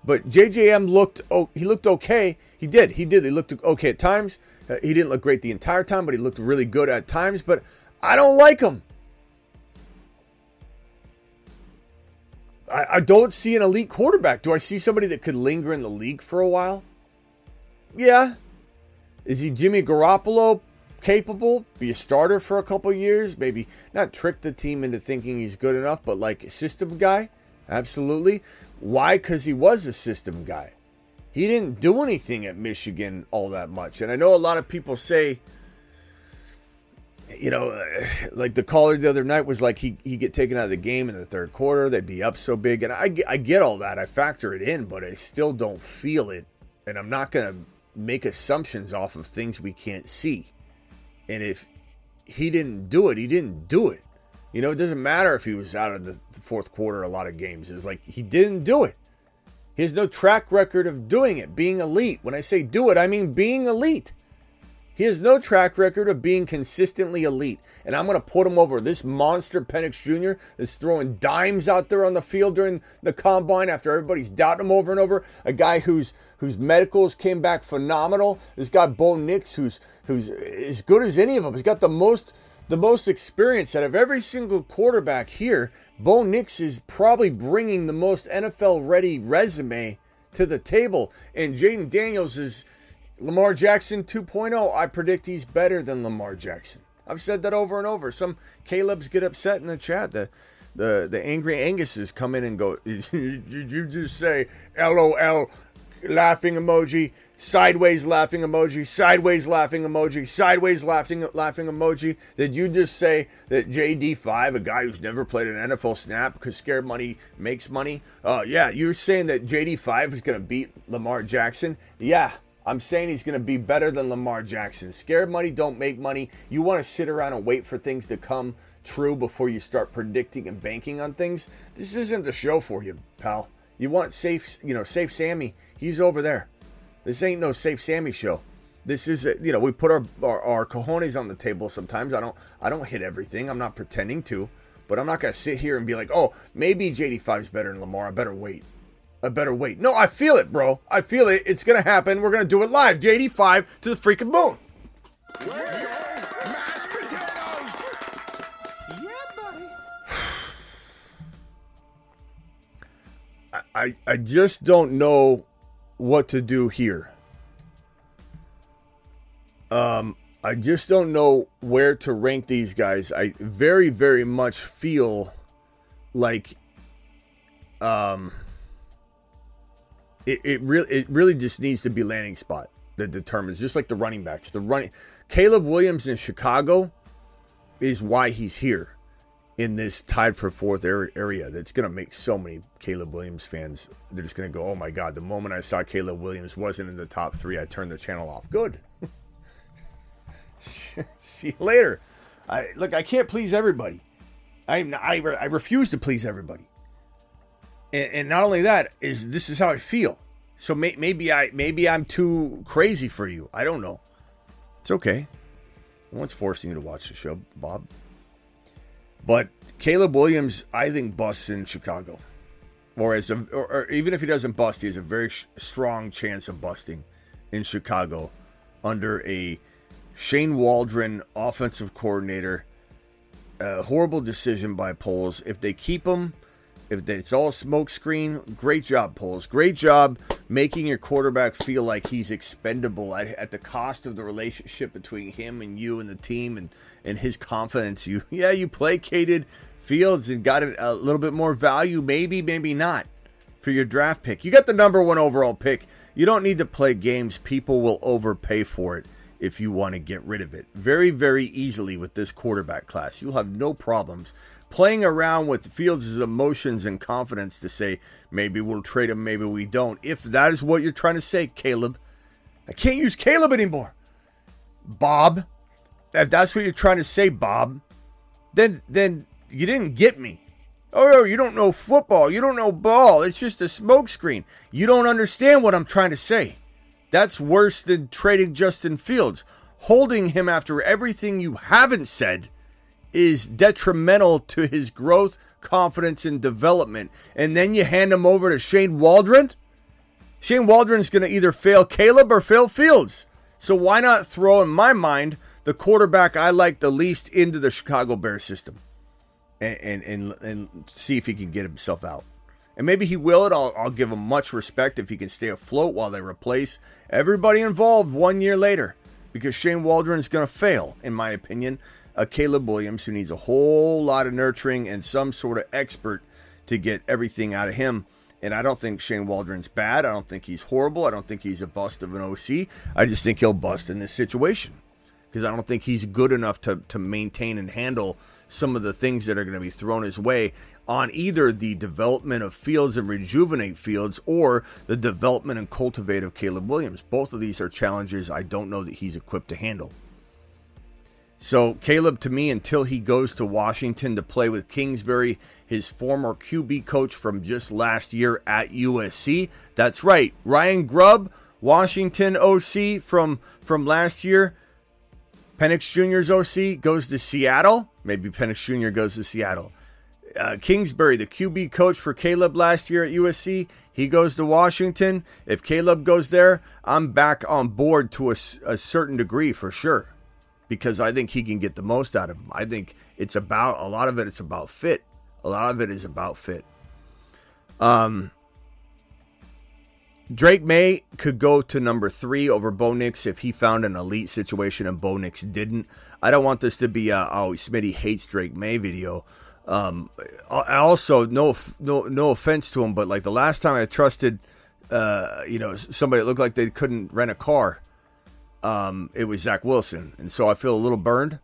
but JJM looked oh he looked okay. He did he did he looked okay at times. Uh, he didn't look great the entire time, but he looked really good at times. But I don't like him. I, I don't see an elite quarterback. Do I see somebody that could linger in the league for a while? Yeah. Is he Jimmy Garoppolo capable? Be a starter for a couple years? Maybe not trick the team into thinking he's good enough, but like a system guy? Absolutely. Why? Because he was a system guy. He didn't do anything at Michigan all that much. And I know a lot of people say, you know, uh, like the caller the other night was like he he get taken out of the game in the third quarter. They'd be up so big, and I I get all that. I factor it in, but I still don't feel it, and I'm not gonna make assumptions off of things we can't see. And if he didn't do it, he didn't do it. You know, it doesn't matter if he was out of the fourth quarter a lot of games. It's like he didn't do it. He has no track record of doing it, being elite. When I say do it, I mean being elite. He has no track record of being consistently elite. And I'm going to put him over this monster Penix Jr. that's throwing dimes out there on the field during the combine after everybody's doubting him over and over. A guy whose whose medicals came back phenomenal. This guy Bo Nix, who's who's as good as any of them. He's got the most the most experience out of every single quarterback here. Bo Nix is probably bringing the most NFL ready resume to the table. And Jayden Daniels is Lamar Jackson 2.0, I predict he's better than Lamar Jackson. I've said that over and over. Some Caleb's get upset in the chat. The the the angry Anguses come in and go, Did you just say LOL laughing emoji, sideways laughing emoji, sideways laughing emoji, sideways laughing laughing emoji? Did you just say that JD5, a guy who's never played an NFL snap because scared money makes money? Uh yeah, you're saying that JD5 is gonna beat Lamar Jackson? Yeah, I'm saying he's going to be better than Lamar Jackson. Scared money don't make money. You want to sit around and wait for things to come true before you start predicting and banking on things. This isn't the show for you, pal. You want safe, you know, safe Sammy. He's over there. This ain't no safe Sammy show. This is, a, you know, we put our, our our cojones on the table sometimes. I don't I don't hit everything. I'm not pretending to, but I'm not gonna sit here and be like, oh, maybe JD5 is better than Lamar. I better wait. I better wait. No, I feel it, bro. I feel it. It's gonna happen. We're gonna do it live. JD5 to the freaking moon. Let's I, I just don't know what to do here. Um, I just don't know where to rank these guys. I very, very much feel like um it, it really it really just needs to be landing spot that determines just like the running backs. The running Caleb Williams in Chicago is why he's here in this tied for fourth area, that's going to make so many Caleb Williams fans. They're just going to go, oh my God, the moment I saw Caleb Williams wasn't in the top three, I turned the channel off. Good. See you later. I, look, I can't please everybody. I'm, I, I refuse to please everybody. And, and not only that is this is how I feel. So may, maybe I maybe I'm too crazy for you. I don't know. It's okay. No one's forcing you to watch the show, Bob. But Caleb Williams, I think, busts in Chicago. Or, as a, or, or even if he doesn't bust, he has a very sh- strong chance of busting in Chicago under a Shane Waldron offensive coordinator. A horrible decision by Poles. If they keep him, if it's all smokescreen, great job, Poles. Great job making your quarterback feel like he's expendable at, at the cost of the relationship between him and you and the team and, and his confidence. You, yeah, you placated Fields and got a little bit more value, maybe, maybe not, for your draft pick. You got the number one overall pick. You don't need to play games. People will overpay for it if you want to get rid of it. Very, very easily with this quarterback class. You'll have no problems playing around with Fields' emotions and confidence to say, maybe we'll trade him, maybe we don't. If that is what you're trying to say, Caleb, I can't use Caleb anymore. Bob, if that's what you're trying to say, Bob, then then you didn't get me. Oh, you don't know football. You don't know ball. It's just a smokescreen. You don't understand what I'm trying to say. That's worse than trading Justin Fields. Holding him after everything you haven't said is detrimental to his growth, confidence, and development. And then you hand him over to Shane Waldron. Shane Waldron is going to either fail Caleb or fail Fields. So why not throw, in my mind, the quarterback I like the least into the Chicago Bears system and, and, and, and see if he can get himself out. And maybe he will, and I'll, I'll give him much respect if he can stay afloat while they replace everybody involved one year later. Because Shane Waldron is going to fail, in my opinion. A Caleb Williams who needs a whole lot of nurturing and some sort of expert to get everything out of him. And I don't think Shane Waldron's bad. I don't think he's horrible. I don't think he's a bust of an OC. I just think he'll bust in this situation because I don't think he's good enough to, to maintain and handle some of the things that are going to be thrown his way on either the development of Fields and rejuvenate Fields or the development and cultivate of Caleb Williams. Both of these are challenges I don't know that he's equipped to handle. So, Caleb, to me, until he goes to Washington to play with Kingsbury, his former QB coach from just last year at USC. That's right, Ryan Grubb, Washington OC from from last year. Penix Jr.'s OC goes to Seattle. Maybe Penix Jr. goes to Seattle. Uh, Kingsbury, the QB coach for Caleb last year at USC, he goes to Washington. If Caleb goes there, I'm back on board to a, a certain degree for sure because I think he can get the most out of him. I think it's about a lot of it. It's about fit. A lot of it is about fit. Um, Drake Maye could go to number three over Bo Nix if he found an elite situation and Bo Nix didn't. I don't want this to be a oh Smitty hates Drake Maye video. Um, also no no no offense to him, but like the last time I trusted, uh, you know, somebody that looked like they couldn't rent a car, um, it was Zach Wilson, and so I feel a little burned.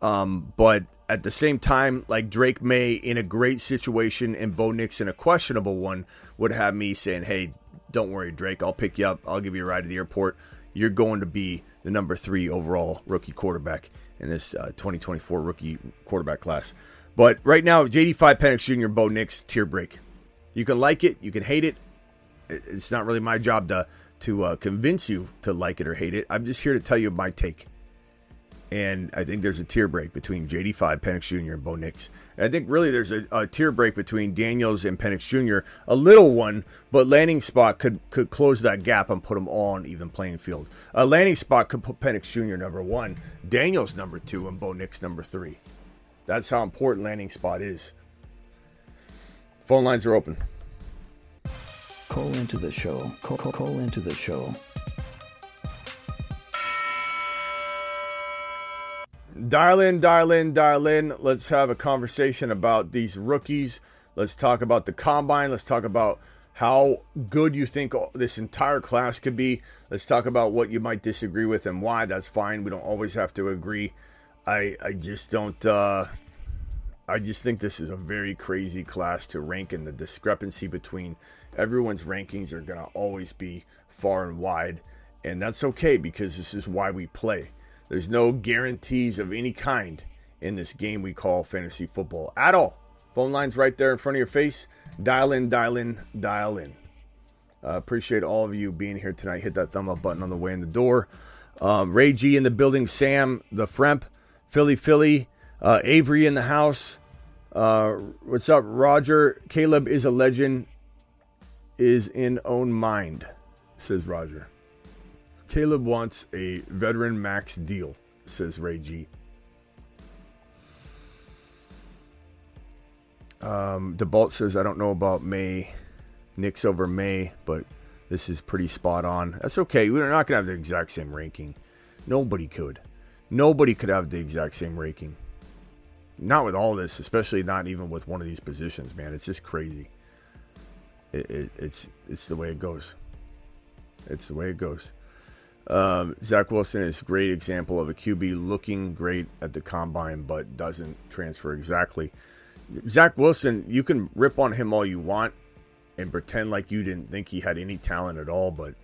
Um, but at the same time, like Drake Maye in a great situation and Bo Nix in a questionable one would have me saying, "Hey, Don't worry, Drake. I'll pick you up. I'll give you a ride to the airport. You're going to be the number three overall rookie quarterback in this uh, 2024 rookie quarterback class. But right now, JD5 Penix Jr. Bo Nix tier break. You can like it, you can hate it. It's not really my job to to uh, convince you to like it or hate it. I'm just here to tell you my take. And I think there's a tier break between JD5, Penix Jr., and Bo Nix. And I think really there's a, a, tier break between Daniels and Penix Jr., a little one, but landing spot could could close that gap and put them all on even playing field. A landing spot could put Penix Jr. number one, Daniels number two, and Bo Nix number three. That's how important landing spot is. Phone lines are open. Call into the show. Call, call, call into the show. Dial in, dial in, dial in. Let's have a conversation about these rookies. Let's talk about the combine. Let's talk about how good you think this entire class could be. Let's talk about what you might disagree with and why. That's fine. We don't always have to agree. I I just don't. Uh, I just think this is a very crazy class to rank, and the discrepancy between everyone's rankings are gonna always be far and wide, and that's okay because this is why we play. There's no guarantees of any kind in this game we call fantasy football at all. Phone lines right there in front of your face. Dial in, dial in, dial in. Uh, appreciate all of you being here tonight. Hit that thumb up button on the way in the door. Um, Ray G in the building. Sam, the Fremp, Philly, Philly, uh, Avery in the house. Uh, what's up, Roger? Caleb is a legend. Is in own mind, says Roger. Caleb wants a veteran max deal, says Ray G. Um, DeBalt says, I don't know about Maye, Nix over Maye, but this is pretty spot on. That's okay. We're not going to have the exact same ranking. Nobody could. Nobody could have the exact same ranking. Not with all this, especially not even with one of these positions, man. It's just crazy. It, it, it's it's the way it goes. It's the way it goes. Um, Zach Wilson is a great example of a QB looking great at the combine, but doesn't transfer exactly. Zach Wilson, you can rip on him all you want and pretend like you didn't think he had any talent at all, but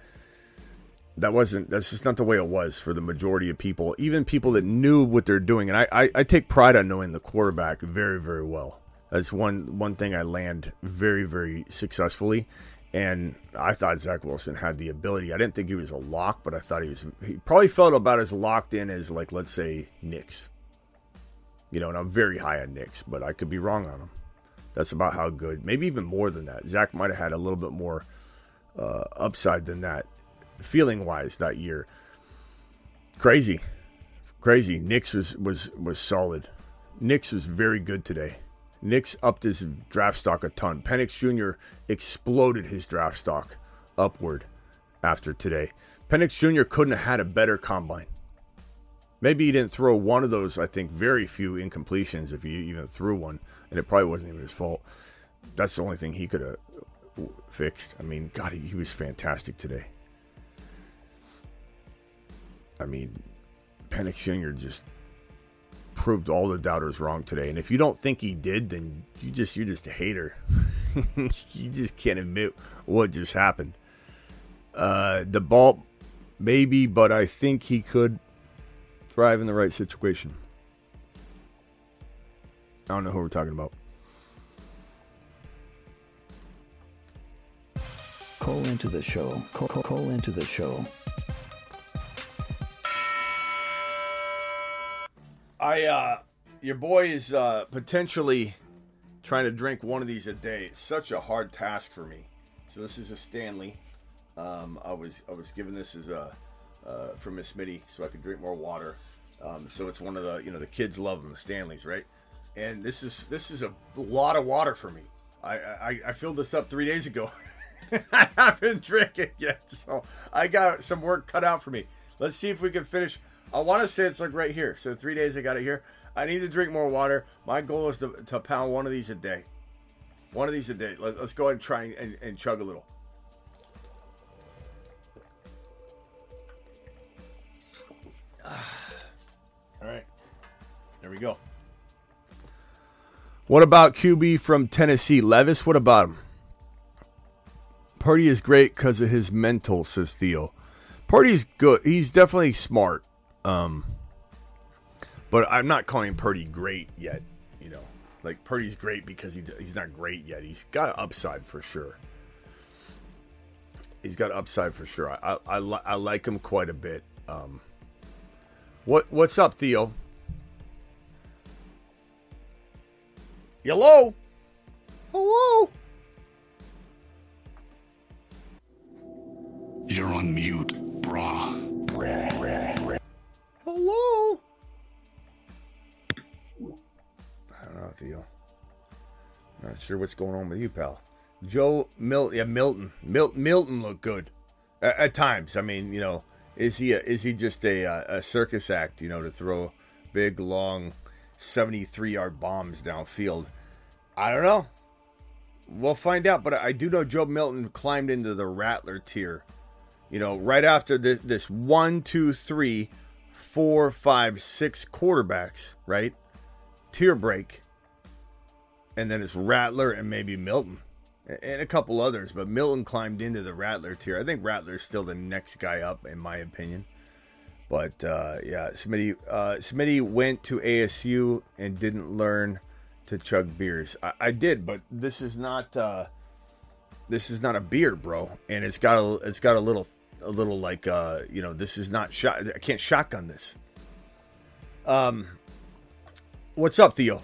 that wasn't that's just not the way it was for the majority of people, even people that knew what they're doing. And I, I, I take pride on knowing the quarterback very, very well. That's one one thing I land very, very successfully. And I thought Zach Wilson had the ability. I didn't think he was a lock, but I thought he was. He probably felt about as locked in as, like, let's say, Nix. You know, and I'm very high on Nix, but I could be wrong on him. That's about how good. Maybe even more than that. Zach might have had a little bit more uh, upside than that, feeling wise, that year. Crazy, crazy. Nix was was was solid. Nix was very good today. Nix upped his draft stock a ton. Penix Jr. exploded his draft stock upward after today. Penix Jr. couldn't have had a better combine. Maybe he didn't throw one of those, I think, very few incompletions if he even threw one, and it probably wasn't even his fault. That's the only thing he could have fixed. I mean, God, he was fantastic today. I mean, Penix Jr. just proved all the doubters wrong today. And if you don't think he did, then you just you're just a hater. you just can't admit what just happened. Uh, the ball, maybe, but I think he could thrive in the right situation. I don't know who we're talking about. Call into the show. Call, call, call into the show. I uh your boy is uh potentially trying to drink one of these a day. It's such a hard task for me. So this is a Stanley. Um, I was I was given this as a uh, from Miss Smitty so I could drink more water. Um, so it's one of the you know the kids love them the Stanleys right, and this is this is a lot of water for me. I I, I filled this up three days ago. I haven't drinking yet, so I got some work cut out for me. Let's see if we can finish. I want to say it's like right here. So three days I got it here. I need to drink more water. My goal is to, to pound one of these a day. One of these a day. Let, us go ahead and try and, and chug a little. Ah. All right. There we go. What about QB from Tennessee? Levis, what about him? Purdy is great because of his mental, says Theo. Purdy's good. He's definitely smart. Um, but I'm not calling Purdy great yet. You know, like Purdy's great because he he's not great yet. He's got upside for sure. He's got upside for sure. I I, I, li- I like him quite a bit. Um, what what's up, Theo? Hello. Hello. You're on mute, brah. Hello. I don't know, Theo. Not sure what's going on with you, pal. Joe Milton, yeah, Milton, Mil- Milton looked good at, at times. I mean, you know, is he a, is he just a, uh, a circus act? You know, to throw big, long, seventy-three yard bombs downfield. I don't know. We'll find out. But I do know Joe Milton climbed into the Rattler tier. You know, right after this, this one, two, three, four, five, six quarterbacks, right? Tier break. And then it's Rattler and maybe Milton and a couple others, but Milton climbed into the Rattler tier. I think Rattler's still the next guy up, in my opinion. But uh, yeah, Smitty, uh, Smitty went to ASU and didn't learn to chug beers. I, I did, but this is not uh, this is not a beer, bro, and it's got a it's got a little a little like uh, you know this is not shot. I can't shotgun this. Um, what's up, Theo?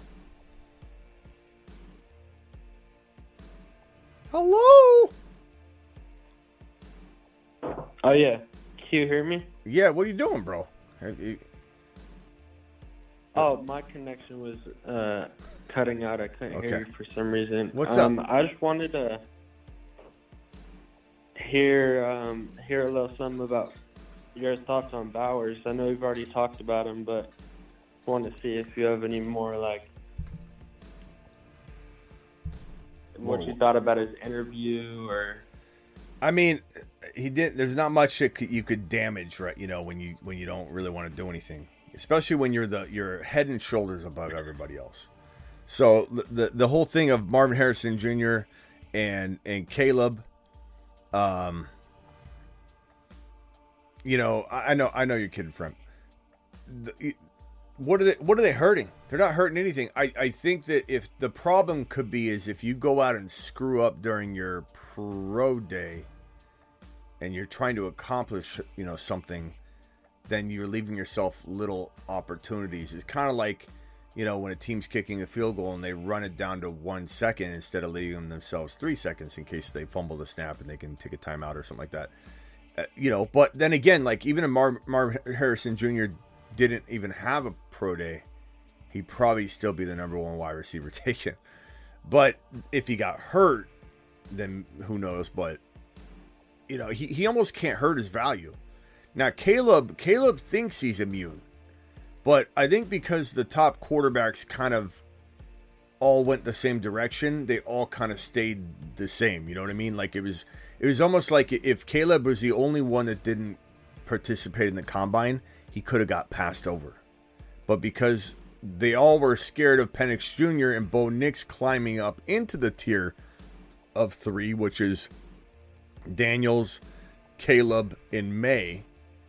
Hello. Oh yeah, can you hear me? Yeah, what are you doing, bro? You- Oh, my connection was uh, cutting out. I couldn't Okay. hear you for some reason. What's um, up? I just wanted to hear um, hear a little something about your thoughts on Bowers. I know you've already talked about him, but want to see if you have any more like what Whoa. you thought about his interview or I mean, he did. There's not much that you could damage, right? You know, when you when you don't really want to do anything, especially when you're the you're head and shoulders above everybody else. So the the, the whole thing of Marvin Harrison Jr. and and Caleb, um, you know, I, know I know you're kidding. The, what are they what are they hurting? They're not hurting anything. I, I think that if the problem could be is if you go out and screw up during your pro day and you're trying to accomplish, you know, something, then you're leaving yourself little opportunities. It's kind of like, you know, when a team's kicking a field goal and they run it down to one second instead of leaving themselves three seconds in case they fumble the snap and they can take a timeout or something like that. Uh, you know, but then again, like even if Marv, Marv Harrison Jr. didn't even have a pro day, he'd probably still be the number one wide receiver taken. But if he got hurt, then who knows? But you know, he, he almost can't hurt his value. Now Caleb Caleb thinks he's immune. But I think because the top quarterbacks kind of all went the same direction, they all kind of stayed the same. You know what I mean? Like it was it was almost like if Caleb was the only one that didn't participate in the combine, he could have got passed over. But because they all were scared of Penix Jr. and Bo Nix climbing up into the tier of three, which is Daniels, Caleb, and Maye.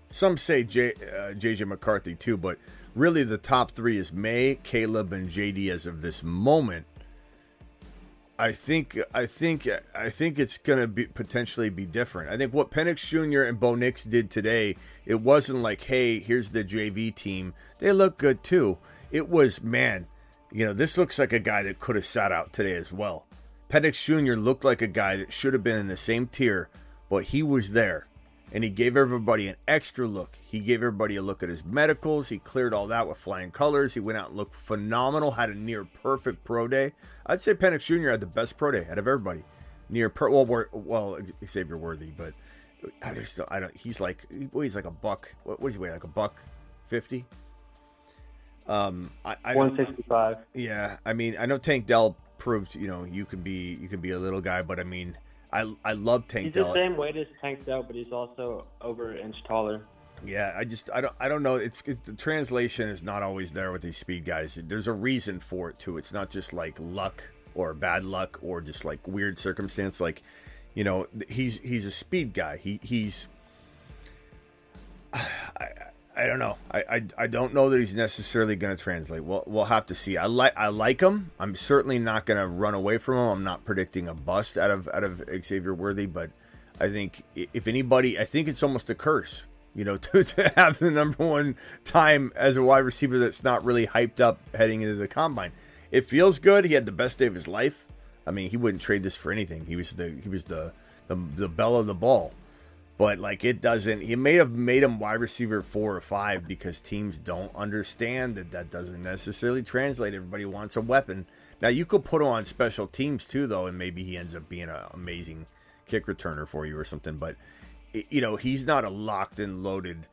Some say J, uh, JJ McCarthy too, but really the top three is Maye, Caleb, and JD as of this moment. I think I think I think it's gonna be potentially be different. I think what Penix Jr. and Bo Nix did today, it wasn't like, hey, here's the JV team. They look good too. It was, man, you know, this looks like a guy that could have sat out today as well. Penix Jr. looked like a guy that should have been in the same tier, but he was there. And he gave everybody an extra look. He gave everybody a look at his medicals. He cleared all that with flying colors. He went out and looked phenomenal, had a near perfect pro day. I'd say Penix Jr. had the best pro day out of everybody. Near per well, well, Xavier Worthy, but I just don't, I don't. He's like well, he's like a buck. What, what does he weigh? Like a buck fifty. Um, I, I 165. yeah, I mean, I know Tank Dell proved you know you can be you can be a little guy, but I mean, I I love Tank He's Dell. the same weight as Tank Dell, but he's also over an inch taller. Yeah, I just I don't I don't know. It's, it's the translation is not always there with these speed guys. There's a reason for it too. It's not just like luck or bad luck or just like weird circumstance. Like You know, he's he's a speed guy. He he's I, I don't know. I, I, I don't know that he's necessarily going to translate. We'll we'll have to see. I like I like him. I'm certainly not going to run away from him. I'm not predicting a bust out of out of Xavier Worthy, but I think if anybody, I think it's almost a curse. You know, to, to have the number one time as a wide receiver that's not really hyped up heading into the combine. It feels good. He had the best day of his life. I mean, he wouldn't trade this for anything. He was the he was the the, the bell of the ball but like it doesn't it may have made him wide receiver four or five because teams don't understand that that doesn't necessarily translate. Everybody wants a weapon. Now you could put him on special teams too though and maybe he ends up being an amazing kick returner for you or something but you know he's not a locked and loaded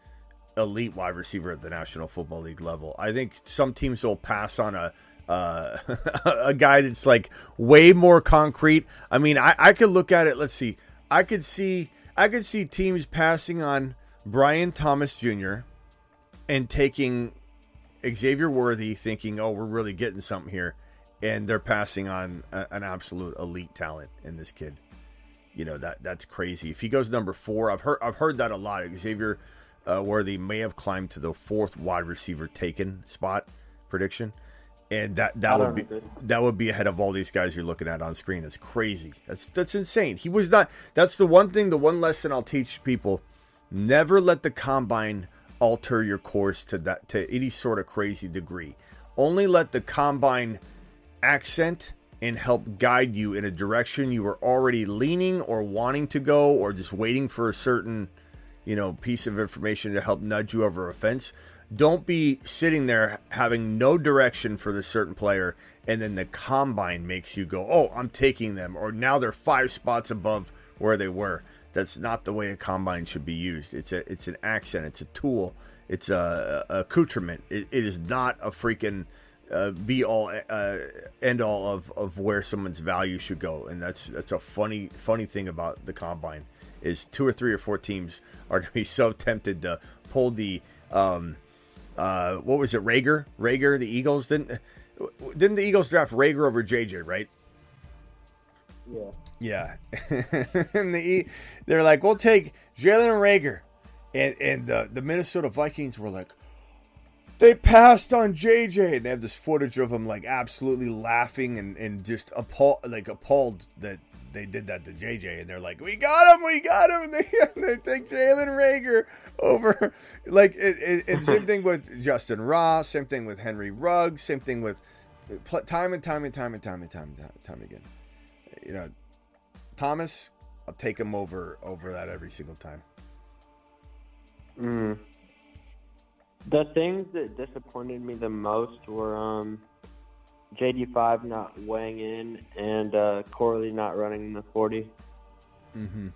elite wide receiver at the national football league level. I think some teams will pass on a uh, a guy that's like way more concrete. I mean I, I could look at it let's see i could see I could see teams passing on Brian Thomas Jr. and taking Xavier Worthy, thinking, "Oh, we're really getting something here," and they're passing on a, an absolute elite talent in this kid. You know that that's crazy. If he goes number four, I've heard I've heard that a lot. Xavier uh, Worthy may have climbed to the fourth wide receiver taken spot prediction and that that would be that would be ahead of all these guys you're looking at on screen. It's crazy. That's that's insane. He was not. That's the one thing. The one lesson I'll teach people: never let the combine alter your course to that to any sort of crazy degree. Only let the combine accent and help guide you in a direction you were already leaning or wanting to go, or just waiting for a certain you know piece of information to help nudge you over a fence don't be sitting there having no direction for the certain player and then the combine makes you go oh i'm taking them or now they're five spots above where they were. That's not the way a combine should be used. It's a it's an accent. It's a tool. It's a, a accoutrement. It, it is not a freaking uh, be all uh, end all of, of where someone's value should go. And that's that's a funny funny thing about the combine is two or three or four teams are going to be so tempted to pull the um, uh, what was it, Reagor? Reagor, the Eagles didn't didn't the Eagles draft Rager over JJ, right? Yeah. Yeah. and the they're like, we'll take Jalen Reagor, and and the the Minnesota Vikings were like, they passed on JJ, and they have this footage of him like absolutely laughing and and just appalled, like appalled that they did that to JJ, and they're like, "We got him, we got him." And they, they take Jalen Reagor over, like it, it, it, same thing with Justin Ross, same thing with Henry Ruggs, same thing with time and time and time and time and time and time, time again. You know, Thomas, I'll take him over over that every single time. Mm. The things that disappointed me the most were um JD5 not weighing in and uh, Corley not running the 40. Mm-hmm.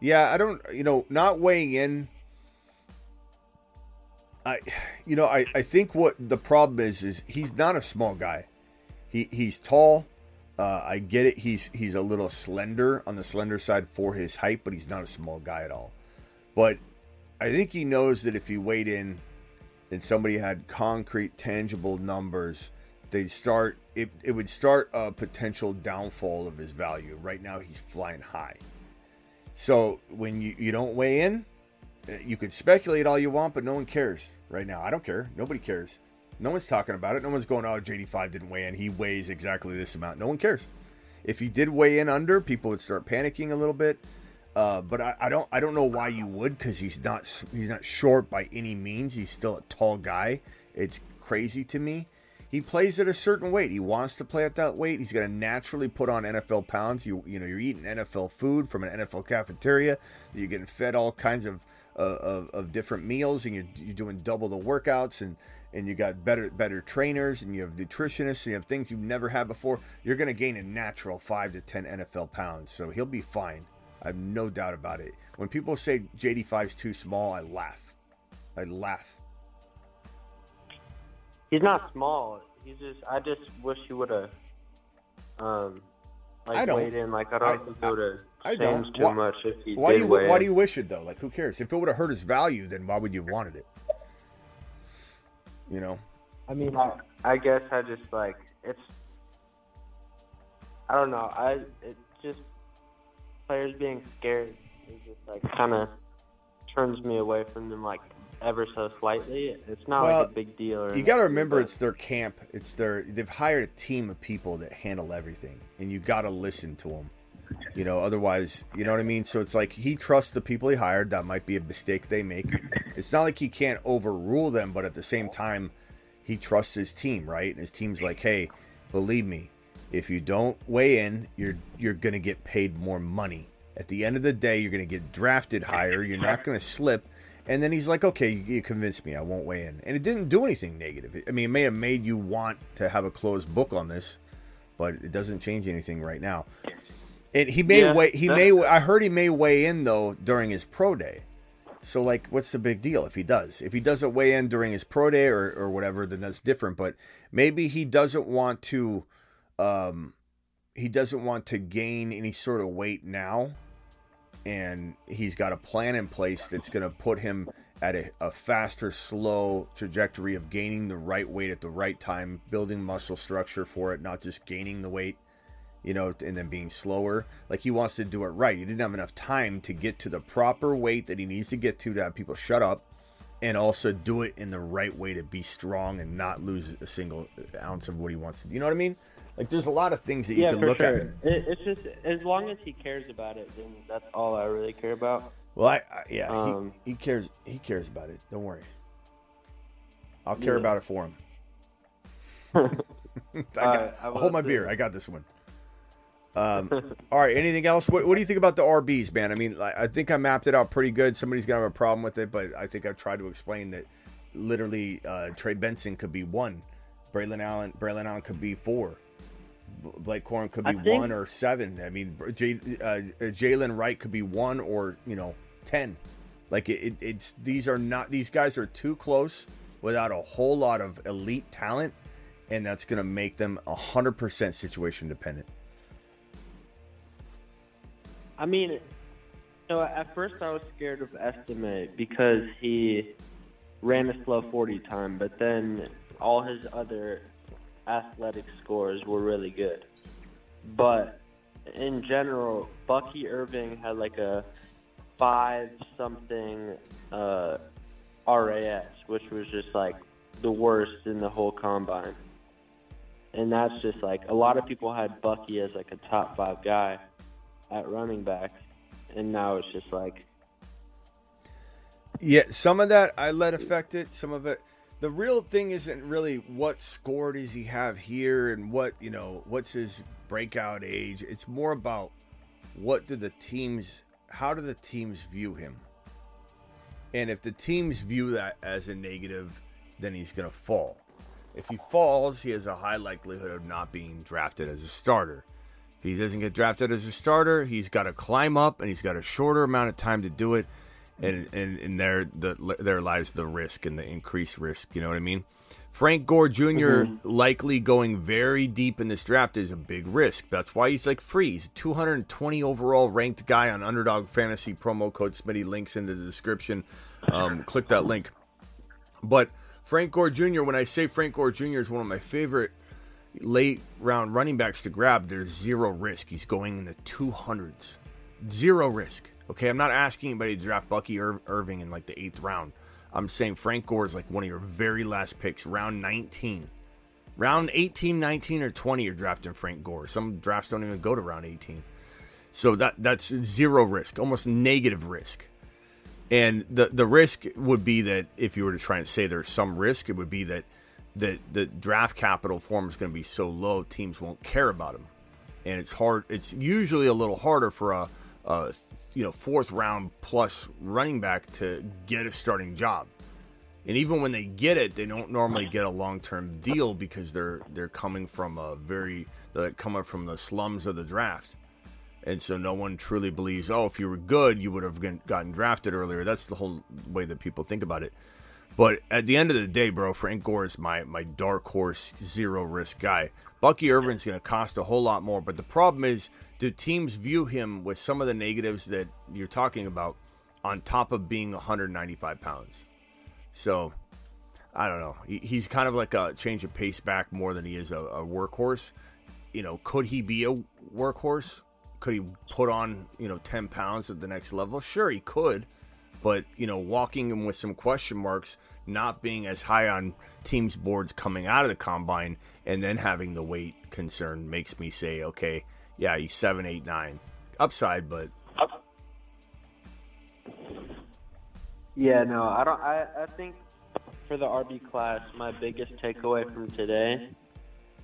Yeah, I don't, you know, not weighing in. I, you know, I, I think what the problem is is he's not a small guy. He he's tall. Uh, I get it. He's he's a little slender on the slender side for his height, but he's not a small guy at all. But I think he knows that if he weighed in and somebody had concrete, tangible numbers they start it, it would start a potential downfall of his value. Right now he's flying high. So when you, you don't weigh in, eh, you can speculate all you want, but no one cares right now. I don't care. Nobody cares. No one's talking about it. No one's going, oh, JD5 didn't weigh in. He weighs exactly this amount. No one cares. If he did weigh in under, people would start panicking a little bit. Uh, but I, I, don't I don't know why you would because he's not he's not short by any means. He's still a tall guy. It's crazy to me he plays at a certain weight. He wants to play at that weight. He's going to naturally put on NFL pounds. You you know you're eating NFL food from an NFL cafeteria. You're getting fed all kinds of uh, of, of different meals, and you're, you're doing double the workouts, and and you got better better trainers, and you have nutritionists, and you have things you've never had before. You're going to gain a natural five to ten NFL pounds. So he'll be fine. I have no doubt about it. When people say JD5 is too small, I laugh. I laugh he's not small. He's just. I just wish he would have. Um, like I don't, weighed in. Like I don't I, think it would have changed too why, much if he why do you why in. do you wish it though? Like who cares? If it would have hurt his value, then why would you have wanted it? You know. I mean, I, I guess I just like it's. I don't know. I it just players being scared is just like kind of turns me away from them like ever so slightly. It's not Well, like a big deal. Or You got to remember, but- it's their camp. It's their. They've hired a team of people that handle everything, and you got to listen to them. You know, otherwise, you know what I mean. So it's like he trusts the people he hired. That might be a mistake they make. It's not like he can't overrule them, but at the same time, he trusts his team, right? And his team's like, hey, believe me, if you don't weigh in, you're you're gonna get paid more money. At the end of the day, you're gonna get drafted higher. You're not gonna slip. And then he's like, okay, you, convinced me. I won't weigh in. And it didn't do anything negative. I mean, it may have made you want to have a closed book on this, but it doesn't change anything right now. And he may Yeah, weigh. He may. I heard he may weigh in though during his pro day. So like, what's the big deal if he does? If he doesn't weigh in during his pro day or, or whatever, then that's different. But maybe he doesn't want to. Um, he doesn't want to gain any sort of weight now, and he's got a plan in place that's going to put him at a, a faster, slow trajectory of gaining the right weight at the right time, building muscle structure for it, not just gaining the weight you know, and then being slower. Like he wants to do it right. He didn't have enough time to get to the proper weight that he needs to get to to have people shut up and also do it in the right way to be strong and not lose a single ounce of what he wants to. You know what I mean? Like there's a lot of things that you yeah, can look sure. at. It, it's just as long as he cares about it, then that's all I really care about. Well, I, I yeah, Um, he, he cares he cares about it. Don't worry. I'll care Yeah. about it for him. I got, I hold my too. beer. I got this one. Um, all right. Anything else? What, what do you think about the RBs, man? I mean, like, I think I mapped it out pretty good. Somebody's gonna have a problem with it, but I think I've tried to explain that. Literally, uh, Trey Benson could be one. Braylon Allen, Braylon Allen could be four. Blake Corum could be think- one or seven. I mean, J, uh, Jaylen Wright could be one or you know ten. Like it, it, it's these are not these guys are too close without a whole lot of elite talent, and that's going to make them a hundred percent situation dependent. I mean, so at first I was scared of Estime because he ran a slow 40 time, but then all his other athletic scores were really good. But in general, Bucky Irving had like a five something uh, RAS, which was just like the worst in the whole combine. And that's just like a lot of people had Bucky as like a top five guy at running back, and now it's just like Yeah, some of that I let affect it. Some of it, the real thing isn't really what score does he have here and what you know what's his breakout age. It's more about what do the teams, how do the teams view him, and if the teams view that as a negative, then he's gonna fall. If he falls, he has a high likelihood of not being drafted as a starter. If he doesn't get drafted as a starter, he's got to climb up and he's got a shorter amount of time to do it. And and, and there the there lies the risk and the increased risk. You know what I mean? Frank Gore junior likely going very deep in this draft is a big risk. That's why he's like free. He's 220 overall ranked guy on Underdog Fantasy. Promo code Smitty links in the description. Um, click that link. But Frank Gore Jr., when I say Frank Gore Jr. is one of my favorite late round running backs to grab, there's zero risk. He's going in the 200s. Zero risk. Okay, I'm not asking anybody to draft Bucky Ir- Irving in like the eighth round. I'm saying Frank Gore is like one of your very last picks, round 19. Round 18, 19, or 20, you're drafting Frank Gore. Some drafts don't even go to round 18. So that that's zero risk, almost negative risk. And the the risk would be that if you were to try and say there's some risk, it would be that that the draft capital form is going to be so low, teams won't care about him, and it's hard. It's usually a little harder for a, a you know fourth round plus running back to get a starting job. And even when they get it, they don't normally get a long term deal because they're they're coming from a very they're coming from the slums of the draft. And so no one truly believes, oh, if you were good, you would have gotten- gotten drafted earlier. That's the whole way that people think about it. But at the end of the day, bro, Frank Gore is my, my dark horse, zero risk guy. Bucky Irving's going to cost a whole lot more. But the problem is, do teams view him with some of the negatives that you're talking about on top of being 195 pounds? So I don't know. He's kind of like a change of pace back more than he is a, a workhorse. You know, could he be a workhorse? could he put on you know ten pounds at the next level? Sure, he could, but you know, walking in with some question marks, not being as high on teams' boards coming out of the combine, and then having the weight concern makes me say, okay, yeah, he's seven, eight, nine, upside, but Yeah, no, I don't. I, I think for the RB class, my biggest takeaway from today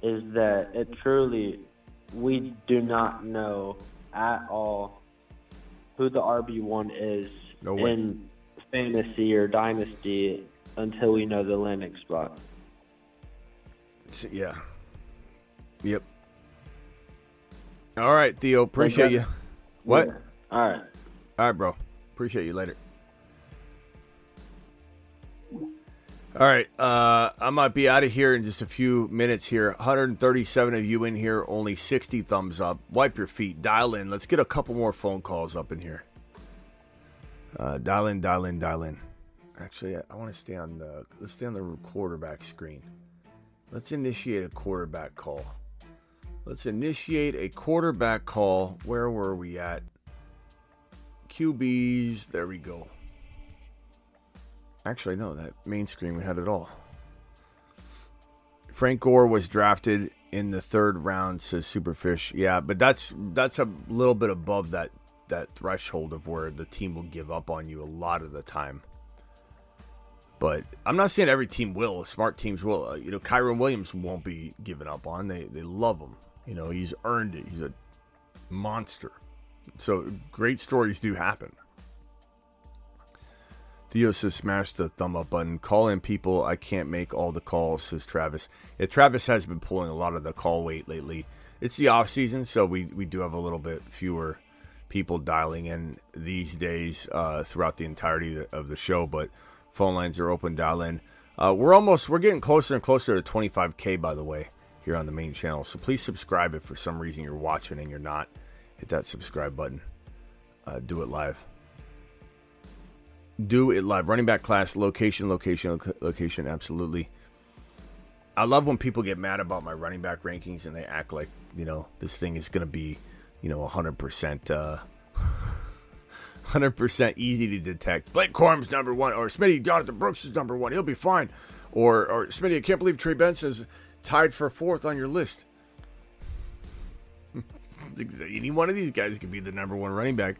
is that it truly, we do not know at all who the RB one is No in fantasy or dynasty until we know the landing spot. it's- yeah, yep. All right, Theo, appreciate you. What? All right. All right, bro. Appreciate you later. All right, uh, I might be out of here in just a few minutes here. 137 of you in here, only 60 thumbs up. Wipe your feet, dial in. Let's get a couple more phone calls up in here. Uh, dial in, dial in, dial in. Actually, I, I want to stay on the let's stay on the quarterback screen. Let's initiate a quarterback call. Let's initiate a quarterback call. Where were we at? QBs. There we go. Actually, no, that main screen we had it all. Frank Gore was drafted in the third round, says Superfish. Yeah, but that's that's a little bit above that that threshold of where the team will give up on you a lot of the time. But I'm not saying every team will. Smart teams will. Uh, you know, Kyren Williams won't be given up on. They they love him. You know, he's earned it. He's a monster. So great stories do happen. Theo says smash the thumb up button. Call in people. I can't make all the calls, says Travis. Yeah, Travis has been pulling a lot of the call weight lately. It's the off season, so we, we do have a little bit fewer people dialing in these days uh, throughout the entirety of the show, but phone lines are open, dial in. Uh, we're almost we're getting closer and closer to 25k by the way here on the main channel. So please subscribe if for some reason you're watching and you're not. Hit that subscribe button. Uh, do it live. Do it live. Running back class, location, location, loca- location. Absolutely. I love when people get mad about my running back rankings and they act like you know this thing is going to be, you know, 100 percent, uh, 100 percent easy to detect. Blake Corum's number one, or Smitty Jonathan Brooks is number one. He'll be fine. Or or Smitty, I can't believe Trey Benson's tied for fourth on your list. Any one of these guys could be the number one running back.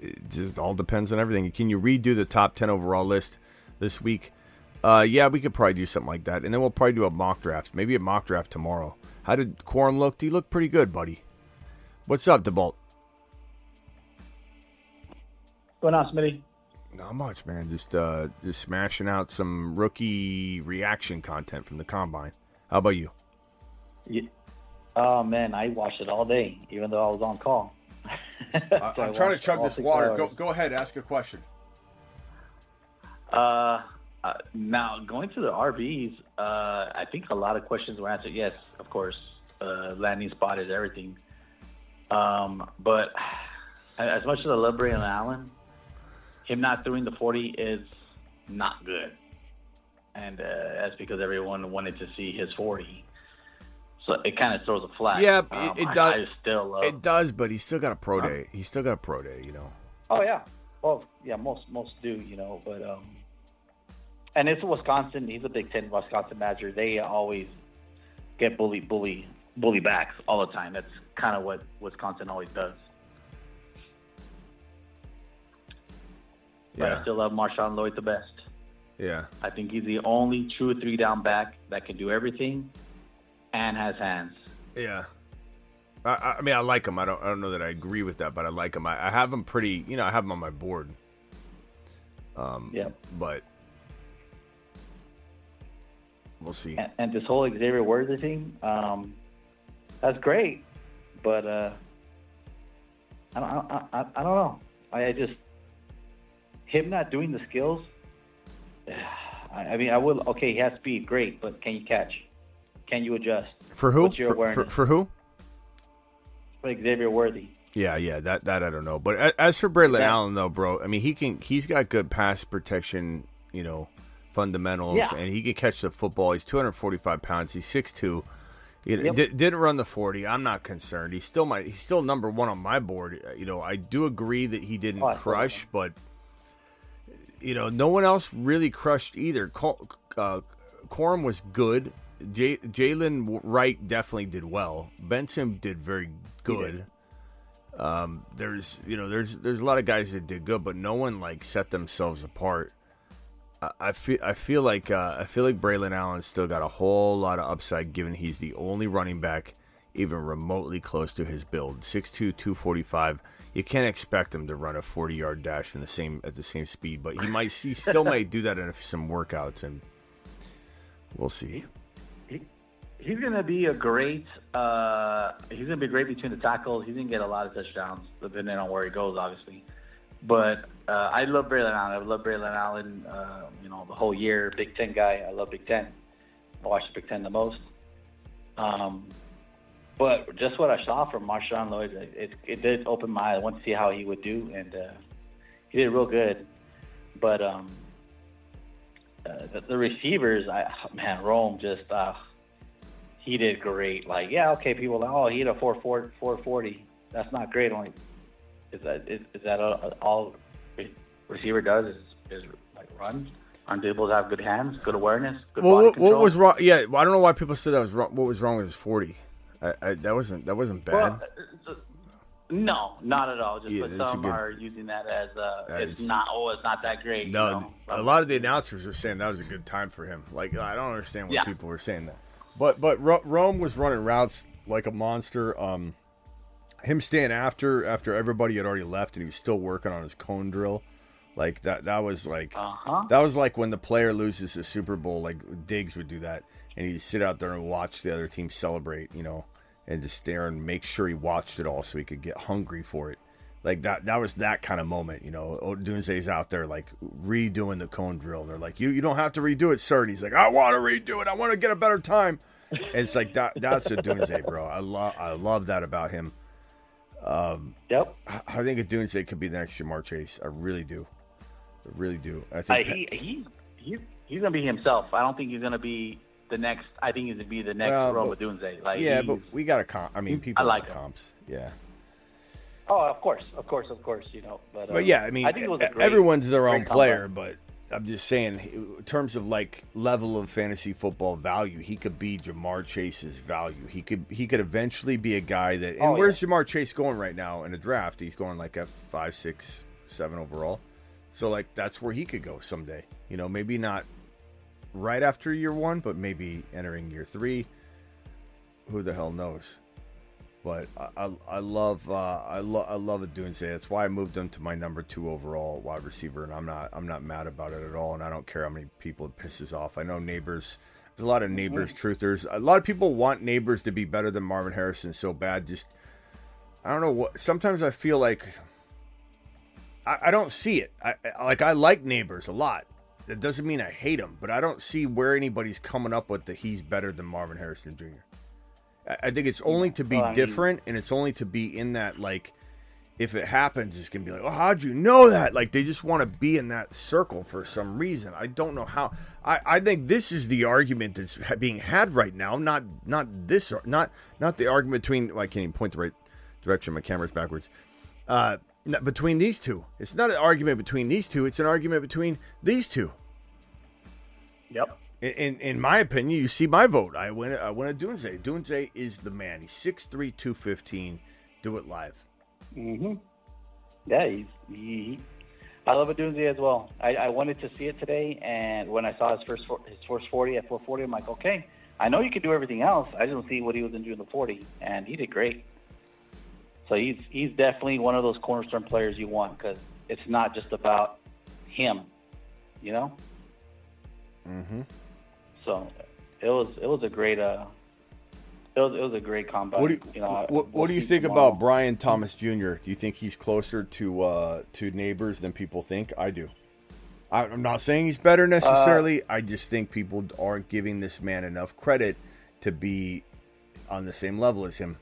It just all depends on everything. Can you redo the top 10 overall list this week? Uh, yeah, we could probably do something like that. And then we'll probably do a mock draft. Maybe a mock draft tomorrow. How did Corn look? He looked pretty good, buddy. What's up, DeBolt? Going on, Smitty? Not much, man. Just uh, just smashing out some rookie reaction content from the combine. How about you? Yeah. Oh man, I watched it all day, even though I was on call. So I I'm trying to chug this water. Go, hours. go ahead, ask a question. Uh, uh, now going to the RBs, uh, I think a lot of questions were answered. Yes, of course, uh, landing spot is everything. Um, but as much as I love Braylon Allen, him not throwing the 40 is not good, and uh, that's because everyone wanted to see his 40. So it kind of throws a flag. Yeah, Um, it, it does. I still. It does, but he's still got a pro day. He's still got a pro day, you know. Oh yeah. Well, yeah, most most do, you know, but um, and it's Wisconsin. He's a Big Ten Wisconsin Badger. They always get bully, bully, bully backs all the time. That's kind of what Wisconsin always does. But I still love Marshawn Lloyd the best. Yeah. I think he's the only true three down back that can do everything and has hands. Yeah. I- I, mean, I like him. I don't. I don't know that I agree with that, but I like him. I, I have him pretty. You know, I have him on my board. Um, Yeah. But we'll see. and, and this whole Xavier Worthy thing, um, that's great, but uh, I don't, I, I, I don't know. I, I just him not doing the skills. I, mean, I will. Okay, he has speed, great, but can you catch? Can you adjust? For who? For, for, for who? For Xavier Worthy, Yeah, yeah. That that I don't know. But as for Braylon That- Allen, though, bro, I mean, he can. He's got good pass protection. You know, fundamentals, Yeah. and he can catch the football. He's 245 pounds. He's 6'2". You know, Yep. di- didn't run the 40. I'm not concerned. He's still my he's still number 1 on my board. You know, I do agree that he didn't Oh, crush, but you know, no one else really crushed either. Col- uh, Corum was good. J- Jaylen Wright definitely did well. Benson did very good. Um, there's you know there's there's a lot of guys that did good, but no one like set themselves apart. I, I feel I feel like uh, I feel like Braylon Allen's still got a whole lot of upside, given he's the only running back even remotely close to his build. 6'2", 245. You can't expect him to run a forty yard dash in the same at the same speed, but he might he still might do that in some workouts, and we'll see. He's going to be a great. Uh, he's to be great between the tackles. He's to get a lot of touchdowns, depending on where he goes, obviously. But uh, I love Braylon Allen. I love Braylon Allen. Uh, you know, the whole year, Big Ten guy. I love Big Ten. I watch the Big Ten the most. Um, but just what I saw from Marshawn Lloyd, it, it, did open my eye. I wanted to see how he would do, and uh, he did real good. But um, uh, the, the receivers, I man, Rome just uh, he did great. Like, yeah, okay, people, like, oh, he had a 4 440. That's not great. Only is that is, is that all, all receiver does is, is like run? Aren't able to have good hands, good awareness, good Well, body what, control? what was wrong? Yeah, well, I don't know why people said that was wrong. What was wrong with his forty? I, I, that wasn't that wasn't bad. Well, uh, no, not at all. Just Yeah, but some good- are using that as uh, That it's is- not. Oh, it's not that great. no, you know? a lot of the announcers are saying that was a good time for him. Like I don't understand why Yeah. people were saying that. But but Ro- Rome was running routes like a monster. Um, him staying after after everybody had already left and he was still working on his cone drill. Like that that was like Uh-huh. that was like when the player loses the Super Bowl. Like Diggs would do that, and he'd sit out there and watch the other team celebrate. You know, and just stare and make sure he watched it all so he could get hungry for it. Like that that was that kind of moment, you know. Odunze's out there like redoing the cone drill. And they're like, You you don't have to redo it, sir. And he's like, I want to redo it. I want to get a better time. And it's like that that's Odunze, bro. I love I love that about him. Um Yep. I I think Odunze could be the next Ja'Marr Chase. I really do. I really do. I Uh, think he he he's he's gonna be himself. I don't think he's gonna be the next. I think he's gonna be the next Well, Roma but- Odunze. Like yeah, but we got a comp. I mean, people I like like him. comps. Yeah. oh, of course, of course, of course. You know, but, uh, But yeah, I mean, think it was a e- great- everyone's their own player, comeback. but I'm just saying, in terms of like level of fantasy football value, he could be Ja'Marr Chase's value. He could he could eventually be a guy that. And Oh, where's Ja'Marr Chase going right now in a draft? He's going like a five, six, seven overall. So like that's where he could go someday. You know, maybe not right after year one, but maybe entering year three. Who the hell knows? But I, I, I love uh, I love I love Odunze. That's why I moved him to my number two overall wide receiver, and I'm not I'm not mad about it at all. And I don't care how many people it pisses off. I know Nabers. There's a lot of Nabers truthers. A lot of people want Nabers to be better than Marvin Harrison so bad. Just I don't know what. Sometimes I feel like I, I don't see it. I, I like I like Nabers a lot. That doesn't mean I hate him, but I don't see where anybody's coming up with that he's better than Marvin Harrison Jr. I- I think it's only to be Well, I mean- different, and it's only to be in that like, if it happens, it's gonna be like, oh, how'd you know that? Like they just want to be in that circle for some reason. I don't know how. I, I think this is the argument that's being had right now. Not not this. Not not the argument between. Well, I can't even point the right direction. My camera's backwards. Uh, between these two, it's not an argument between these two. It's an argument between these two. Yep. In, in in my opinion, you see my vote. I went I went at Odunze. Odunze is the man. He's 6'3", 215. Do it live. Mm-hmm. Yeah, he's he. I love Odunze as well. I, I wanted to see it today, and when I saw his first his first forty at 440, I'm like, okay, I know you can do everything else. I just don't see what he was going to do in the 40, and he did great. So he's he's definitely one of those cornerstone players you want because it's not just about him, you know. Mm-hmm. So it was it was a great uh, it was it was a great combat. What do you, know, what, what do you think tomorrow. about Brian Thomas Jr.? Do you think he's closer to uh, to Nabers than people think? I do. I, I'm not saying he's better necessarily. I just think people aren't giving this man enough credit to be on the same level as him.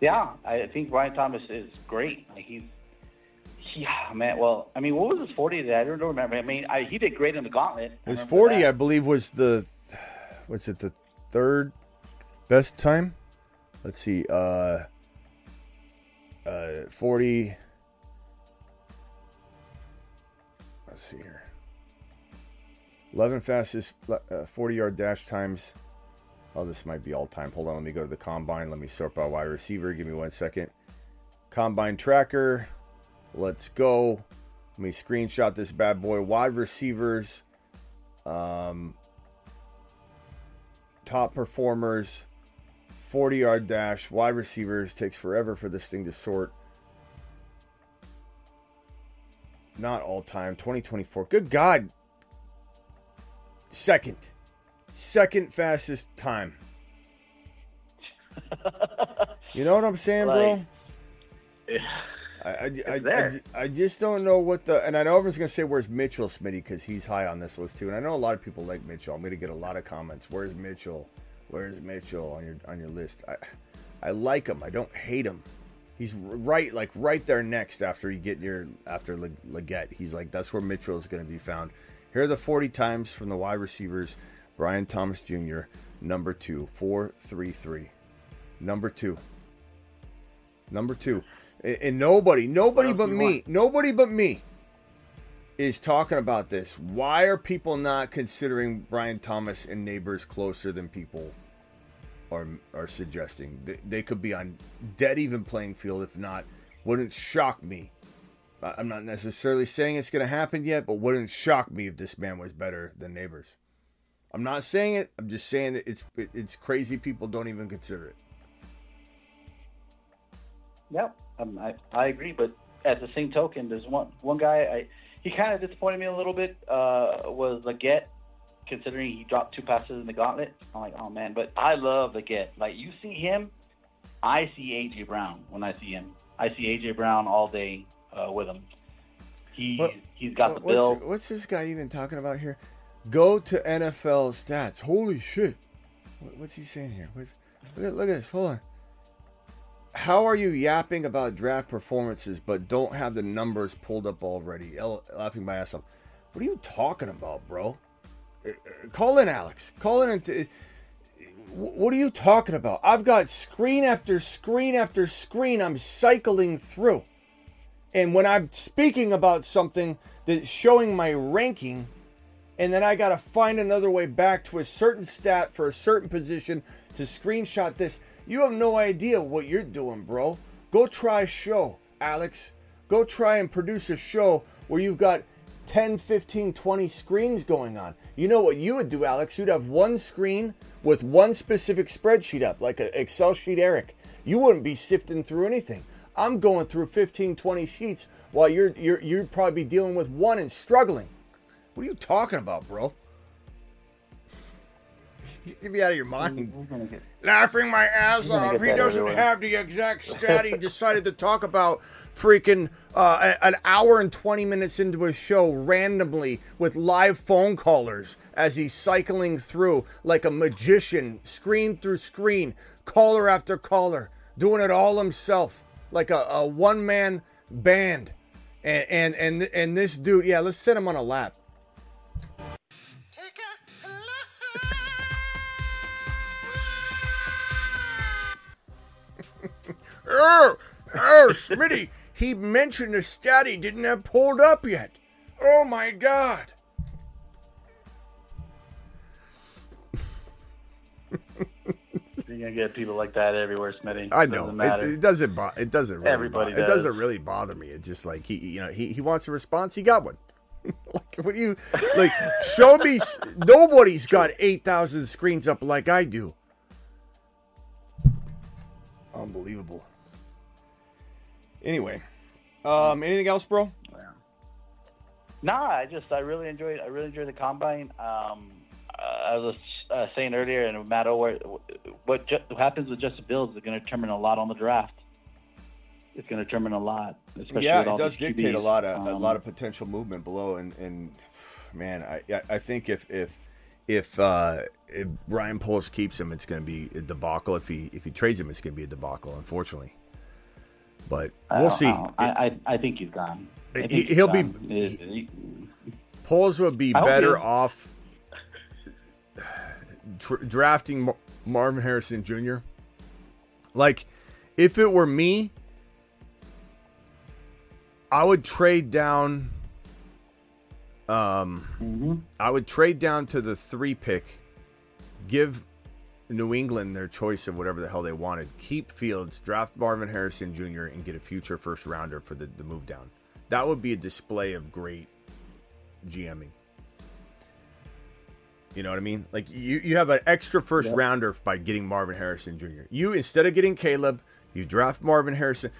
Yeah, I think Brian Thomas is great. Like he's, yeah, man. Well, I mean, what was his forty? That I don't remember. I mean, I, he did great in the gauntlet. I His 40, that. I believe, was the what's it the third best time. Let's see. Uh, uh, 40. Let's see here. 11 fastest 40 yard dash times. Oh, this might be all time. Hold on. Let me go to the combine. Let me sort by wide receiver. Give me one second. Combine tracker. Let's go. Let me screenshot this bad boy. Wide receivers. Um, top performers. 40 yard dash. Wide receivers. Takes forever for this thing to sort. Not all time. 2024. Good God. Second. Second fastest time. you know what I'm saying, bro? I, I, I, I, I, just don't know what the and I know everyone's gonna say where's Mitchell Smitty? Because he's high on this list too and I know a lot of people like Mitchell. I'm gonna get a lot of comments. Where's Mitchell? Where's Mitchell on your on your list? I I like him. I don't hate him. He's right like right there next after you get your after Legette he's like that's where Mitchell is gonna be found. Here are the 40 times from the wide receivers Brian Thomas Jr. number two four three three number two number two and nobody, nobody but me, want? nobody but me is talking about this. Why are people not considering Brian Thomas and Nabers closer than people are are suggesting? They, they could be on dead even playing field. If not, wouldn't shock me. I'm not necessarily saying it's going to happen yet, but wouldn't shock me if this man was better than Nabers. I'm not saying it. I'm just saying that it's it's crazy. People don't even consider it. Yep. Um, I I agree, but at the same token, there's one one guy I he kind of disappointed me a little bit. Uh, was Legette, considering he dropped two passes in the gauntlet. I'm like, oh man, but I love Legette. Like you see him, I see AJ Brown when I see him. I see AJ Brown all day uh, with him. He what, he's got what, the bill. What's, what's this guy even talking about here? Go to NFL stats. Holy shit! What's he saying here? What's, look at look at this. Hold on how are you yapping about draft performances but don't have the numbers pulled up already? L- laughing my ass off. What are you talking about, bro? Uh, uh, call in, Alex. Call in. Into, what are you talking about? I've got screen after screen after screen I'm cycling through. And when I'm speaking about something that's showing my ranking, and then I got to find another way back to a certain stat for a certain position to screenshot this. You have no idea what you're doing, bro. Go try a show, Alex. Go try and produce a show where you've got 10, 15, 20 screens going on. You know what you would do, Alex? You'd have one screen with one specific spreadsheet up, like an Excel sheet, Eric. You wouldn't be sifting through anything. I'm going through 15, 20 sheets while you're you're you'd probably be dealing with one and struggling. What are you talking about, bro? Get me out of your mind. Get... Laughing my ass off. He doesn't have the exact stat he decided to talk about freaking uh, an hour and 20 minutes into a show randomly with live phone callers as he's cycling through like a magician, screen through screen, caller after caller, doing it all himself like a, a one man band. And, and, and, and this dude, yeah, let's set him on a lap. Oh, oh, Smitty, he mentioned a stat he didn't have pulled up yet. Oh my God. You're gonna get people like that everywhere, Smitty. I know. It, it, doesn't. Bo- it doesn't. Really Everybody. Bo- does. It doesn't really bother me. It's just like he, you know, he, he wants a response. He got one. like, what do you like? Show me. Nobody's got eight thousand screens up like I do. Unbelievable. Anyway, um, anything else, bro? Nah, I just I really enjoyed I really enjoyed the combine. Um, I was uh, saying earlier, and matter O'Ware, what ju- happens with Justin Fields is going to determine a lot on the draft. It's going to determine a lot, especially yeah, it does dictate QBs. a lot of um, a lot of potential movement below. And, and man, I I think if if if uh, if Ryan Poles keeps him, it's going to be a debacle. If he if he trades him, it's going to be a debacle. Unfortunately. But we'll see. I, I, I think he's gone. Think he, will be. He, Poles would be better off tr- drafting Mar- Marvin Harrison Jr. Like, if it were me, I would trade down. Um, I would trade down to the three pick, give New England their choice of whatever the hell they wanted. Keep Fields, draft Marvin Harrison Jr., and get a future first rounder for the, the move down. That would be a display of great GMing. You know what I mean? Like you, you have an extra first rounder by getting Marvin Harrison Jr. You instead of getting Caleb, you draft Marvin Harrison.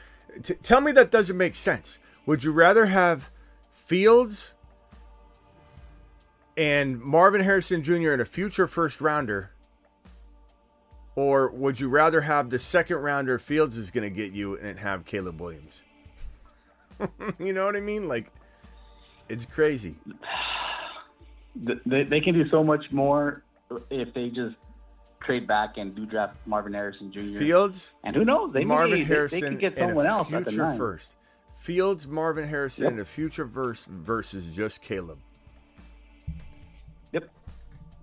T- tell me that doesn't make sense. Would you rather have Fields and Marvin Harrison Jr. and a future first rounder, or would you rather have the second rounder Fields is going to get you and have Caleb Williams? you know what I mean? Like, it's crazy. They, they can do so much more if they just trade back and do draft Marvin Harrison Jr. Fields, and who knows? They Marvin may, they- Harrison, They, could get someone else at the future nine. first. Fields, Marvin Harrison, Yep. and a future verse versus just Caleb. Yep.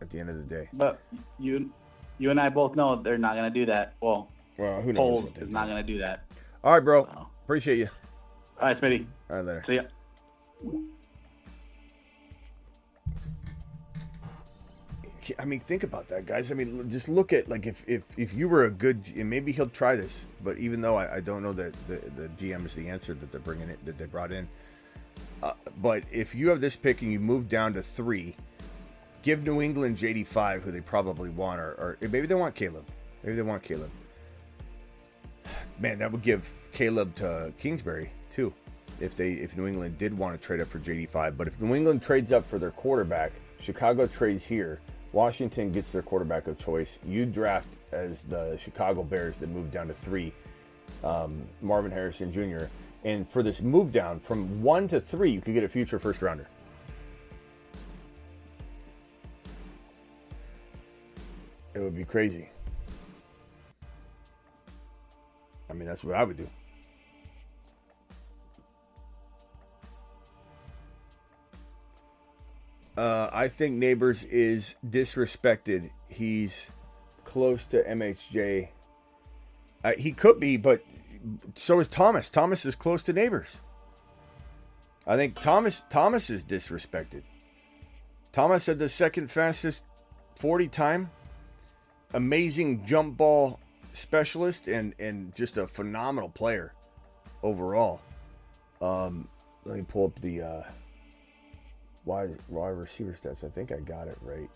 At the end of the day, But you, you and I both know they're not going to do that. Well, well, who knows? Poles what they're is not going to do that. All right, bro. So. Appreciate you. All right, Smitty. All right, later. See ya. I mean, think about that, guys. I mean, just look at like if if if you were a good, and maybe he'll try this. But even though I, I don't know that the the GM is the answer that they're bringing it that they brought in. Uh, but if you have this pick and you move down to three, give New England JD five, who they probably want, or, or maybe they want Caleb. Maybe they want Caleb. Man, that would give Caleb to Kingsbury too, if they if New England did want to trade up for JD five. But if New England trades up for their quarterback, Chicago trades here. Washington gets their quarterback of choice. You draft as the Chicago Bears that move down to three, um, Marvin Harrison Jr. And for this move down from one to three, you could get a future first rounder. It would be crazy. I mean, that's what I would do. Uh, I think Nabers is disrespected. He's close to MHJ. Uh, he could be, but so is Thomas. Thomas is close to Nabers. I think Thomas Thomas is disrespected. Thomas had the second fastest 40 time. Amazing jump ball specialist and and just a phenomenal player overall. Um, let me pull up the uh, wide wide receiver stats. I think I got it right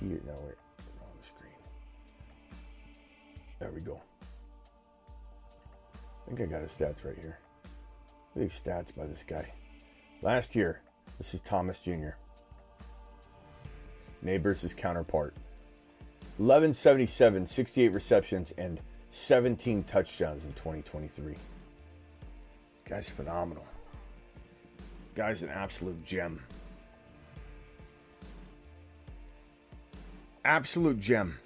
here. No, wait, wrong screen. There we go. I think I got his stats right here. Big stats by this guy. Last year, this is Thomas Jr. Nabers his counterpart. 1177, 68 receptions, and 17 touchdowns in 2023. Guy's phenomenal. Guy's an absolute gem. Absolute gem.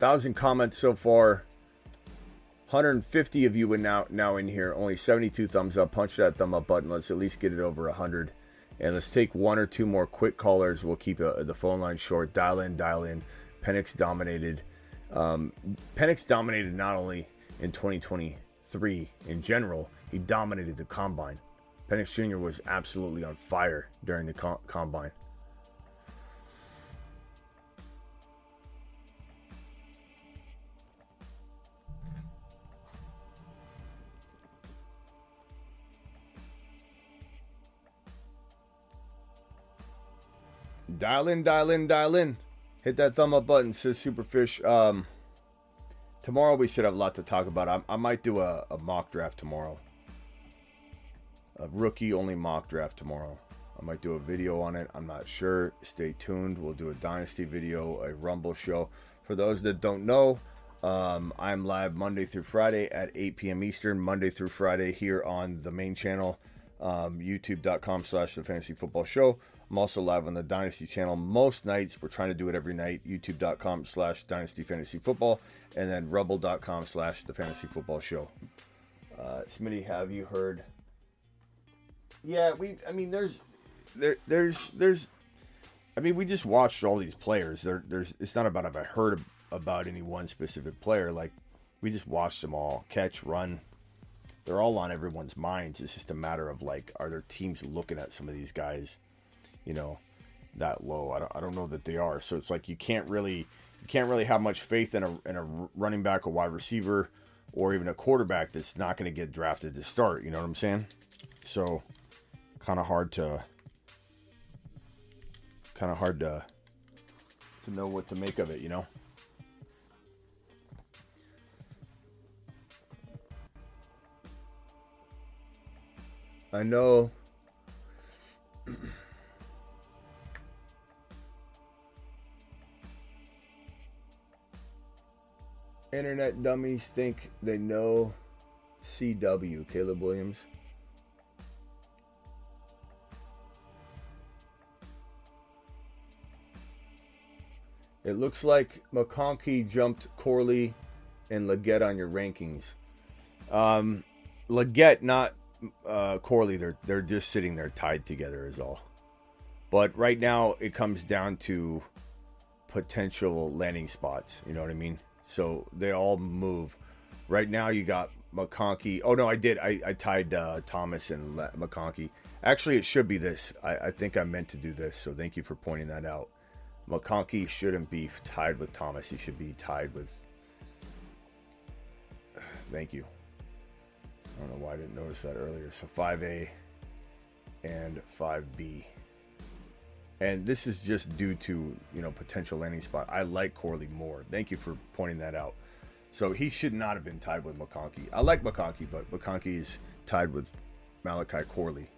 Thousand comments so far. 150 of you are now now in here. Only 72 thumbs up. Punch that thumb up button. Let's at least get it over 100. And let's take one or two more quick callers. We'll keep uh, the phone line short. Dial in, dial in. Penix dominated. Um, Penix dominated not only in 2023 in general, he dominated the combine. Penix Jr. was absolutely on fire during the co- combine. Dial in, dial in, dial in. Hit that thumb up button, says Superfish. Um, tomorrow we should have a lot to talk about. I, I might do a, a mock draft tomorrow. A rookie only mock draft tomorrow. I might do a video on it. I'm not sure. Stay tuned. We'll do a Dynasty video, a Rumble show. For those that don't know, um, I'm live Monday through Friday at 8 p.m. Eastern, Monday through Friday here on the main channel, um, youtube.com slash the fantasy football show. I'm also live on the Dynasty channel most nights. We're trying to do it every night. YouTube.com slash Dynasty Fantasy Football and then Rumble.com slash the Fantasy Football Show. Uh, Smitty, have you heard? Yeah, we. I mean, there's, there, there's, there's. I mean, we just watched all these players. There, there's. It's not about if I heard about any one specific player. Like, we just watched them all catch, run. They're all on everyone's minds. It's just a matter of like, are there teams looking at some of these guys, you know, that low? I don't, I don't know that they are. So it's like you can't really, you can't really have much faith in a in a running back, a wide receiver, or even a quarterback that's not going to get drafted to start. You know what I'm saying? So, kind of hard to, kind of hard to, to know what to make of it. You know. I know. Internet dummies think they know CW, Caleb Williams. It looks like McConkey jumped Corley and Legette on your rankings. Um, Legette, not uh, Corley, they're they're just sitting there tied together is all. But right now it comes down to potential landing spots. You know what I mean? So they all move. Right now you got McConkey. Oh no, I did. I, I tied uh, Thomas and Le- McConkey. Actually, it should be this. I, I think I meant to do this. So thank you for pointing that out. McConkey shouldn't be tied with Thomas. He should be tied with. Thank you. I don't know why I didn't notice that earlier. So 5A and 5B. And this is just due to, you know, potential landing spot. I like Corley more. Thank you for pointing that out. So he should not have been tied with McConkey. I like McConkey, but McConkey is tied with Malachi Corley.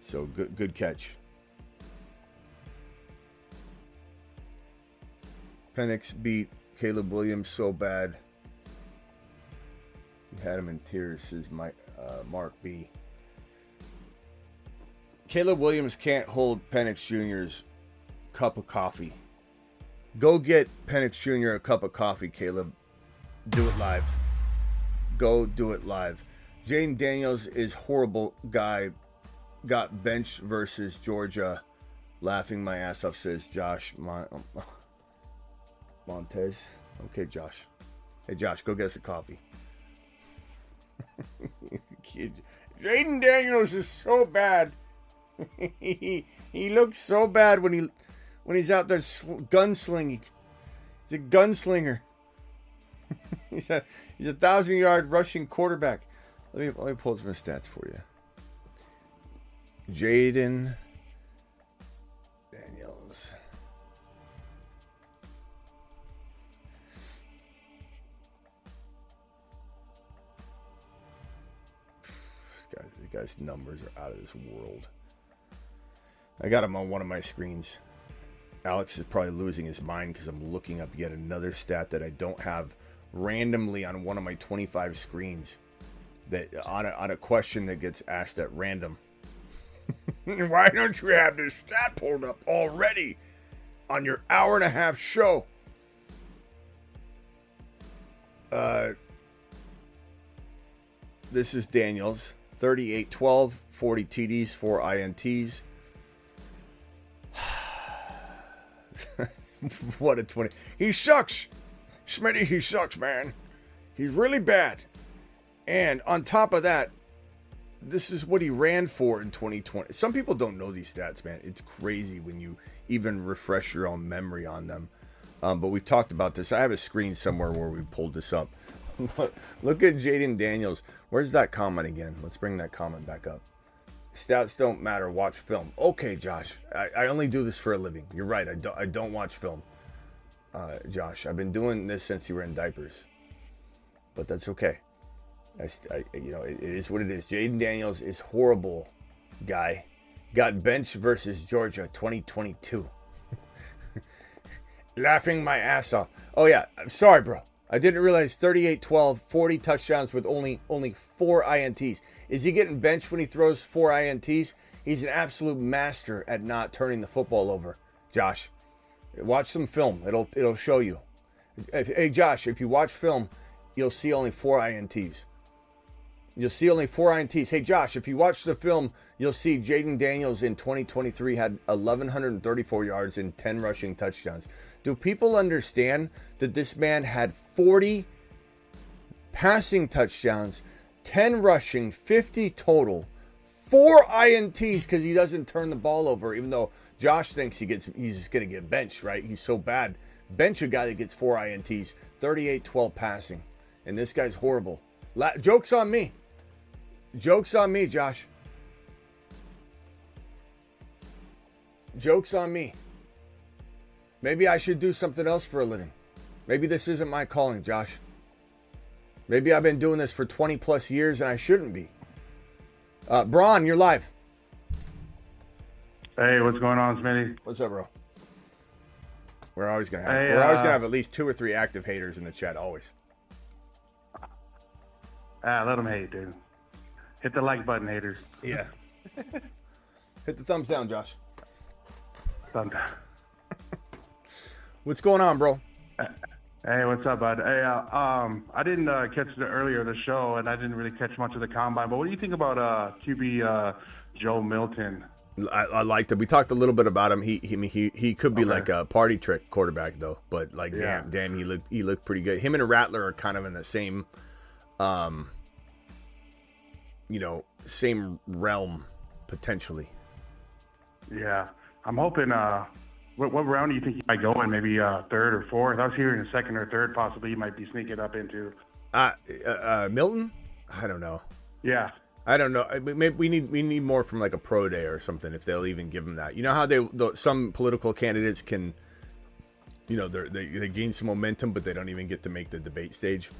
So good good catch. Penix beat Caleb Williams so bad. He had him in tears, says Mike, uh, Mark B. Caleb Williams can't hold Penix Jr.'s cup of coffee. Go get Penix Jr. a cup of coffee, Caleb. Do it live. Go do it live. Jayden Daniels is horrible guy. Got benched versus Georgia. Laughing my ass off, says Josh Mon- Montez. Okay, Josh. Hey, Josh, go get us a coffee. Jayden Daniels is so bad. He, he looks so bad when he when he's out there sl- gunslinging. He's a gunslinger. he's a he's a thousand yard rushing quarterback. Let me let me pull some stats for you. Jayden Daniels. This guy, this guy's numbers are out of this world. I got him on one of my screens. Alex is probably losing his mind because I'm looking up yet another stat that I don't have randomly on one of my 25 screens. That on a, on a question that gets asked at random. Why don't you have this stat pulled up already on your hour and a half show? Uh, this is Daniels 38 12, 40 TDs, 4 INTs. what a 20. He sucks. Smitty, he sucks, man. He's really bad. And on top of that, this is what he ran for in 2020. Some people don't know these stats, man. It's crazy when you even refresh your own memory on them. Um, but we've talked about this. I have a screen somewhere where we pulled this up. Look at Jayden Daniels. Where's that comment again? Let's bring that comment back up. Stats don't matter. Watch film. Okay, Josh. I, I only do this for a living. You're right. I don't, I don't watch film. Uh, Josh, I've been doing this since you were in diapers. But that's okay. I, I you know, it, it is what it is. Jayden Daniels is horrible, guy. Got benched versus Georgia 2022. Laughing my ass off. Oh yeah, I'm sorry, bro. I didn't realize 38 12, 40 touchdowns with only only four INTs. Is he getting benched when he throws four INTs? He's an absolute master at not turning the football over. Josh, watch some film. It'll it'll show you. If, hey Josh, if you watch film, you'll see only four INTs. You'll see only four INTs. Hey, Josh, if you watch the film, you'll see Jayden Daniels in 2023 had 1,134 yards and 10 rushing touchdowns. Do people understand that this man had 40 passing touchdowns, 10 rushing, 50 total, four INTs because he doesn't turn the ball over, even though Josh thinks he gets he's just going to get benched, right? He's so bad. Bench a guy that gets four INTs, 38 12 passing. And this guy's horrible. La- joke's on me. Joke's on me, Josh. Joke's on me. Maybe I should do something else for a living. Maybe this isn't my calling, Josh. Maybe I've been doing this for 20 plus years and I shouldn't be. Uh, Braun, you're live. Hey, what's going on, Smitty? What's up, bro? We're always gonna have Hey, we're always uh, gonna have at least two or three active haters in the chat. Always. Ah, let them hate, dude. Hit the like button, haters. Yeah. Hit the thumbs down, Josh. Thumbs down. What's going on, bro? Hey, what's up, bud? Hey, uh, um, I didn't uh, catch the earlier the show, and I didn't really catch much of the combine. But what do you think about uh, QB uh, Joe Milton? I, I liked it. We talked a little bit about him. He he he, he could be Okay. like a party trick quarterback though. But like Yeah. damn damn he looked he looked pretty good. Him and Rattler are kind of in the same um you know, same realm potentially. Yeah, I'm hoping. Uh, what, what round do you think he might go in? Maybe uh, third or fourth? I was hearing a second or third, possibly. He might be sneaking up into. Uh, uh, uh Milton? I don't know. Yeah, I don't know. Maybe we need we need more from like a pro day or something if they'll even give him that. You know how they the, some political candidates can, you know, they're- they they gain some momentum, but they don't even get to make the debate stage.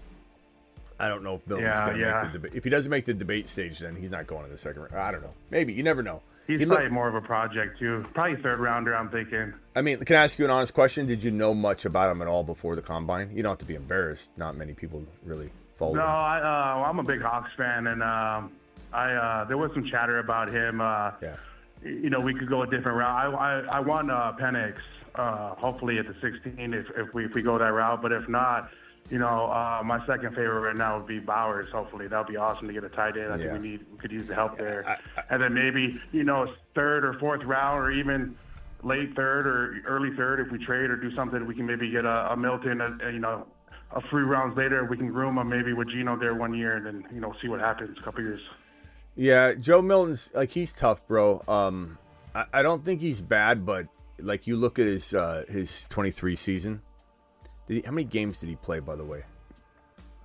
I don't know if Milton's Yeah, going to yeah. make the debate. If he doesn't make the debate stage, then he's not going to the second round. I don't know. Maybe you never know. He's He probably more of a project too. Probably third rounder. I'm thinking. I mean, can I ask you an honest question? Did you know much about him at all before the combine? You don't have to be embarrassed. Not many people really follow. No, him. I, uh, I'm a big Hawks fan, and um, I uh, there was some chatter about him. Uh, Yeah. You know, we could go a different route. I I, I want uh, Penix, uh, hopefully at the 16 if if we if we go that route. But if not, you know, uh, my second favorite right now would be Bowers. Hopefully, that would be awesome to get a tight end. I Yeah. think we need we could use the help there. I- and then maybe you know third or fourth round, or even late third or early third if we trade or do something. We can maybe get a, a Milton, a, a, you know. A few rounds later, we can groom him maybe with Geno there one year, and then you know see what happens a couple years. Yeah, Joe Milton's like he's tough, bro. Um, I, I don't think he's bad, but like you look at his uh, his 23 season. Did he, how many games did he play, by the way?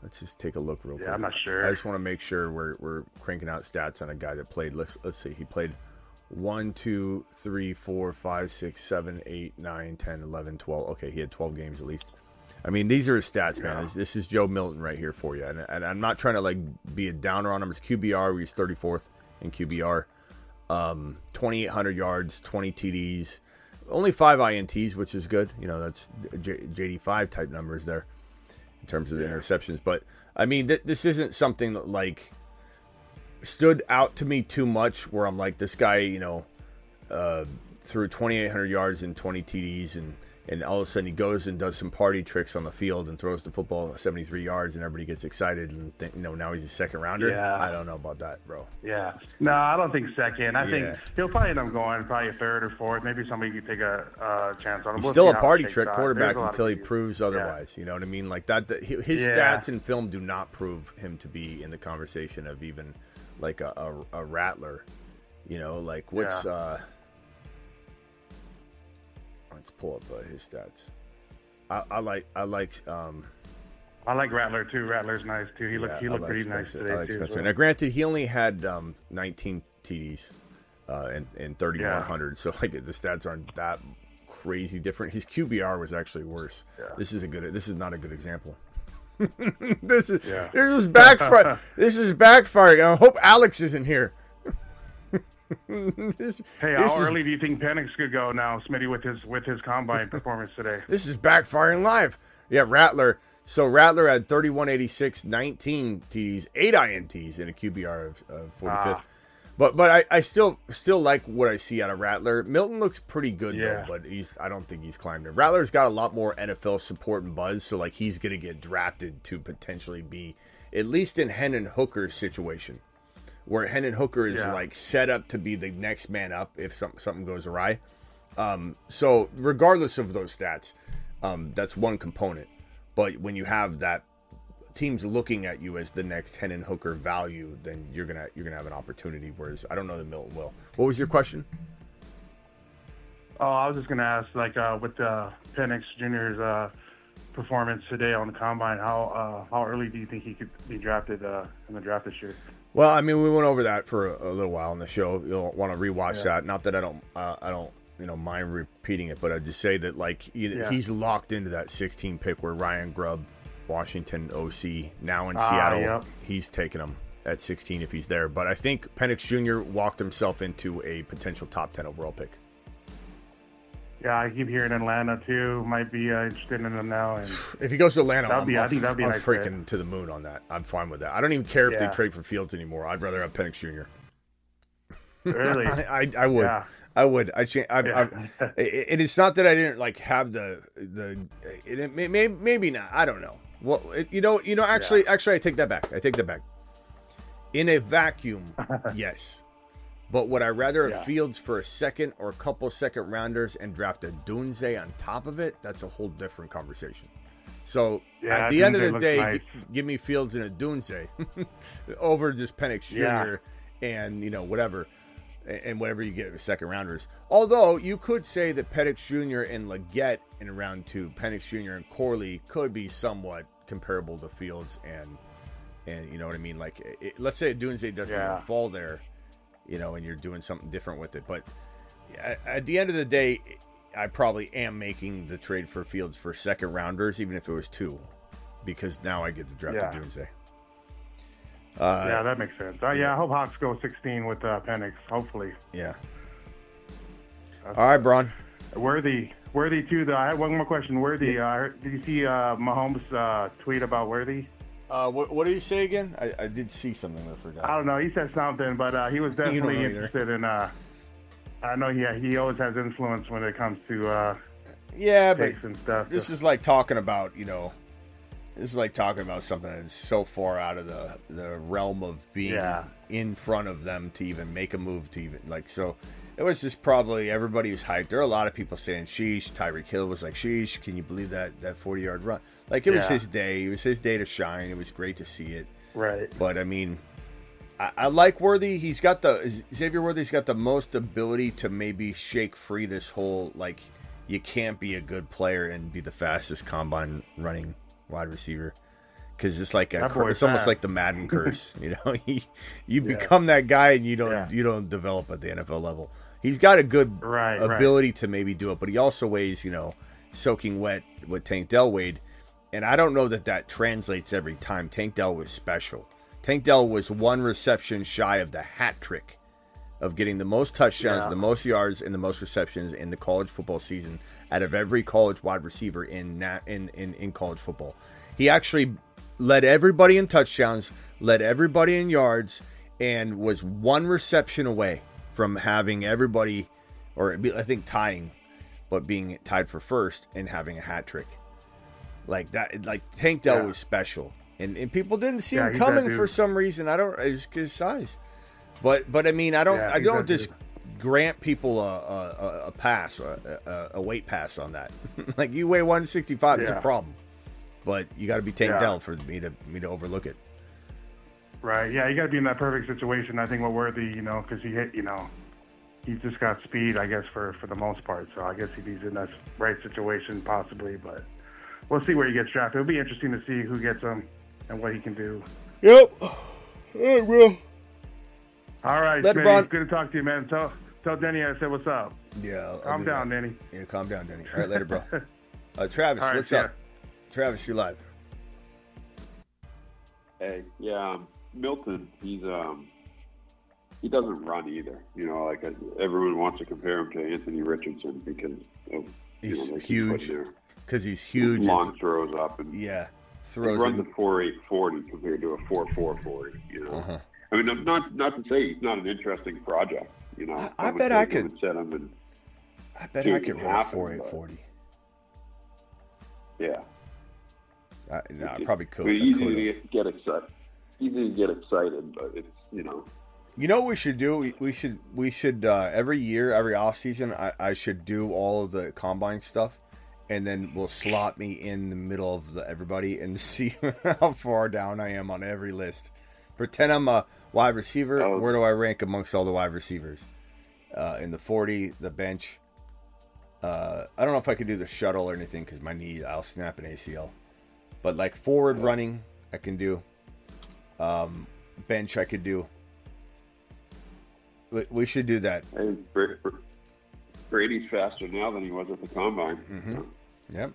Let's just take a look real quick. I'm not sure. I just want to make sure we're we're cranking out stats on a guy that played. Let's let's see. He played one, two, three, four, five, six, seven, eight, nine, 10, 11, 12. Okay, he had 12 games at least. I mean, these are his stats, man. This, this is Joe Milton right here for you. And, and I'm not trying to like be a downer on him. His QBR, he's 34th in QBR. Um, 2,800 yards, 20 TDs, only five INTs, which is good. You know, that's J- JD5 type numbers there in terms of the interceptions. But I mean, th- this isn't something that like stood out to me too much where I'm like, this guy, you know, uh, threw 2,800 yards and 20 TDs, and and all of a sudden he goes and does some party tricks on the field and throws the football 73 yards, and everybody gets excited and think, you know now he's a second rounder. Yeah. I don't know about that, bro. Yeah. No, I don't think second. I Yeah. think he'll probably end up going probably a third or fourth. Maybe somebody could take a uh, chance on him. He's We'll still a party trick quarterback There's a lot of until he proves Yeah. otherwise. You know what I mean? Like that. that his Yeah. stats in film do not prove him to be in the conversation of even like a, a, a rattler. You know, like what's Yeah. uh let's pull up uh, his stats. I, I like I like um I like Rattler too. Rattler's nice too. He looked he looked like pretty nice today I like too. Spencer. well. Now, granted, he only had um 19 TDs uh, and and 3100, so like the stats aren't that crazy different. His QBR was actually worse. This is a good. This is not a good example. this is Yeah. this is backfire. this is backfiring. I hope Alex isn't here. this, Hey, how is- early do you think Penix could go now, Smitty, with his with his combine performance today? This is backfiring live. Yeah, Rattler. So Rattler had 3186, 19 TDs, 8 INTs, and a QBR of, of 45th. Ah. But but I, I still still like what I see out of Rattler. Milton looks pretty good Yeah. though, but he's I don't think he's climbed it. Rattler's got a lot more NFL support and buzz, so like he's gonna get drafted to potentially be at least in Hendon Hooker's situation, where Hendon Hooker is Yeah. like set up to be the next man up if some, something goes awry. Um, so regardless of those stats, um, that's one component. But when you have that teams looking at you as the next Hendon Hooker value, then you're gonna you're gonna have an opportunity. Whereas I don't know that Milton will. What was your question? Oh, I was just gonna ask, like, uh, with uh, Penix Jr.'s uh, performance today on the combine, how uh, how early do you think he could be drafted uh, in the draft this year? Well, I mean, we went over that for a, a little while on the show. You'll want to rewatch Yeah. that. Not that I don't, uh, I don't, you know, mind repeating it, but I just say that like Yeah. he's locked into that 16 pick where Ryan Grubb, Washington OC, now in Ah, Seattle, yep. he's taking him at 16 if he's there. But I think Penix Jr. walked himself into a potential top 10 overall pick. Yeah, I keep hearing Atlanta too might be uh, interested in him now, and If he goes to Atlanta, That'd I'm, be- I I'm- think that'd be I'm nice freaking to the moon on that. I'm fine with that. I don't even care if they trade for Fields anymore. I'd rather have Penix Jr. really, I, I, I would. Yeah. I would. I, cha- I, Yeah. I it, it is not that I didn't like have the the. It, it may, may- maybe not. I don't know. Well, it, you know, you know. Actually, actually, I take that back. I take that back. In a vacuum, yes. But would I rather Yeah. have Fields for a second or a couple second rounders and draft a Dunze on top of it? That's a whole different conversation. So Yeah, at the end of the day, nice. g- give me Fields and Odunze over just Penix Jr. Yeah. and you know whatever, and whatever you get with second rounders. Although you could say that Penix Jr. and Legette in round two, Penix Jr. and Corley could be somewhat comparable to Fields and and you know what I mean. Like it, let's say Odunze doesn't Yeah. fall there, you know, and you're doing something different with it. But at, at the end of the day, I probably am making the trade for Fields for second rounders, even if it was two, because now I get to draft Yeah. Odunze. Uh, yeah, that makes sense. Uh, yeah, I hope Hawks go 16 with uh, Penix. Hopefully, yeah. All right, Braun. Worthy, Worthy too. Though I had one more question. Worthy, uh, did you see uh, Mahomes' uh, tweet about Worthy? Uh, what, what did you say again? I, I did see something I forgot. I don't know. He said something, but uh, he was definitely interested in. Uh, I know he he always has influence when it comes to uh, Yeah, but and stuff. this is like talking about you know, this is like talking about something that's so far out of the the realm of being Yeah. in front of them to even make a move to even like so. It was just probably everybody was hyped. There are a lot of people saying, "Sheesh." Tyreek Hill was like, "Sheesh." Can you believe that that forty yard run? Like it was his day. It was his day to shine. It was great to see it. right. But I mean, I, I like Worthy. He's got the Xavier Worthy's got the most ability to maybe shake free this whole like you can't be a good player and be the fastest combine running wide receiver because it's like a cur- it's almost like the Madden curse. You know, he, you Yeah. become that guy and you don't Yeah. you don't develop at the NFL level. He's got a good Right, right. ability to maybe do it, but he also weighs you know soaking wet what Tank Dell weighed. And I don't know that that translates every time. Tank Dell was special. Tank Dell was one reception shy of the hat trick of getting the most touchdowns, Yeah. the most yards, and the most receptions in the college football season out of every college wide receiver in in, in in college football. He actually led everybody in touchdowns, led everybody in yards, and was one reception away from having everybody, or I think tying, but being tied for first and having a hat trick. Like that, like Tank Dell Yeah. was special, and and people didn't see Yeah, him coming for some reason. I don't, it's his size, but but I mean, I don't, Yeah, I don't just dude. grant people a a, a- pass, a, a, a weight pass on that. like you weigh one sixty five, it's a problem, but you got to be Tank. Dell for me to me to overlook it. Right. Yeah, you got to be in that perfect situation. I think with Worthy, you know, because he hit, you know, he's just got speed, I guess, for for the most part. So I guess if he's in that right situation, possibly. But we'll see where he gets drafted. It'll be interesting to see who gets him and what he can do. Yep. All right, will. All right, Let it Smitty, good to talk to you, man. Tell tell Denny I said what's up. Yeah. I'll Calm do down, that. Denny. Yeah, calm down, Denny. All right, later, bro. Uh, Travis, All right, what's see ya. up? Travis, you're live. Hey, yeah, um, Milton. He's um, he doesn't run either. You know, like everyone wants to compare him to Anthony Richardson because of you He's know, they keep putting huge their because he's huge. long and- throws up and yeah, he throws runs in. a four eight forty compared to a four four forty. You know, Uh-huh. I mean, not not to say he's not an interesting project. You know, I Someone bet I could- Set him and I bet I could run four eight forty. yeah. I, no, I probably could. I mean, easy to get, get excited. easy to get excited, but it's you know You know what we should do? We- We should we should uh, every year, every off season, I, I should do all of the combine stuff, and then we'll slot me in the middle of the everybody and see how far down I am on every list. Pretend I'm a wide receiver. Oh. Where do I rank amongst all the wide receivers? Uh, in the forty, the bench. Uh, I don't know if I could do the shuttle or anything because my knee, I'll snap an ACL. But like forward running, I can do. Um, bench, I could do. We, we should do that. hey, Bra- Bra- Brady's faster now than he was at the combine. Mhm. Yep.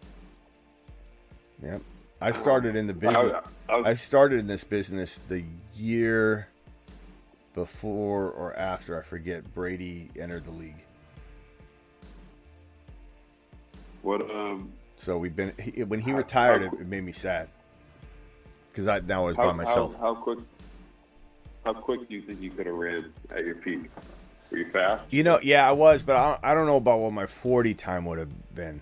Yep. I started in the business. I was- I started in this business the year before or after I forget Brady entered the league. What um So we've been he, when he retired. It, it made me sad because I now I was how, by myself. How, how quick? How quick do you think you could have ran at your peak? Were you fast? You know, yeah, I was, but I I don't know about what my forty time would have been.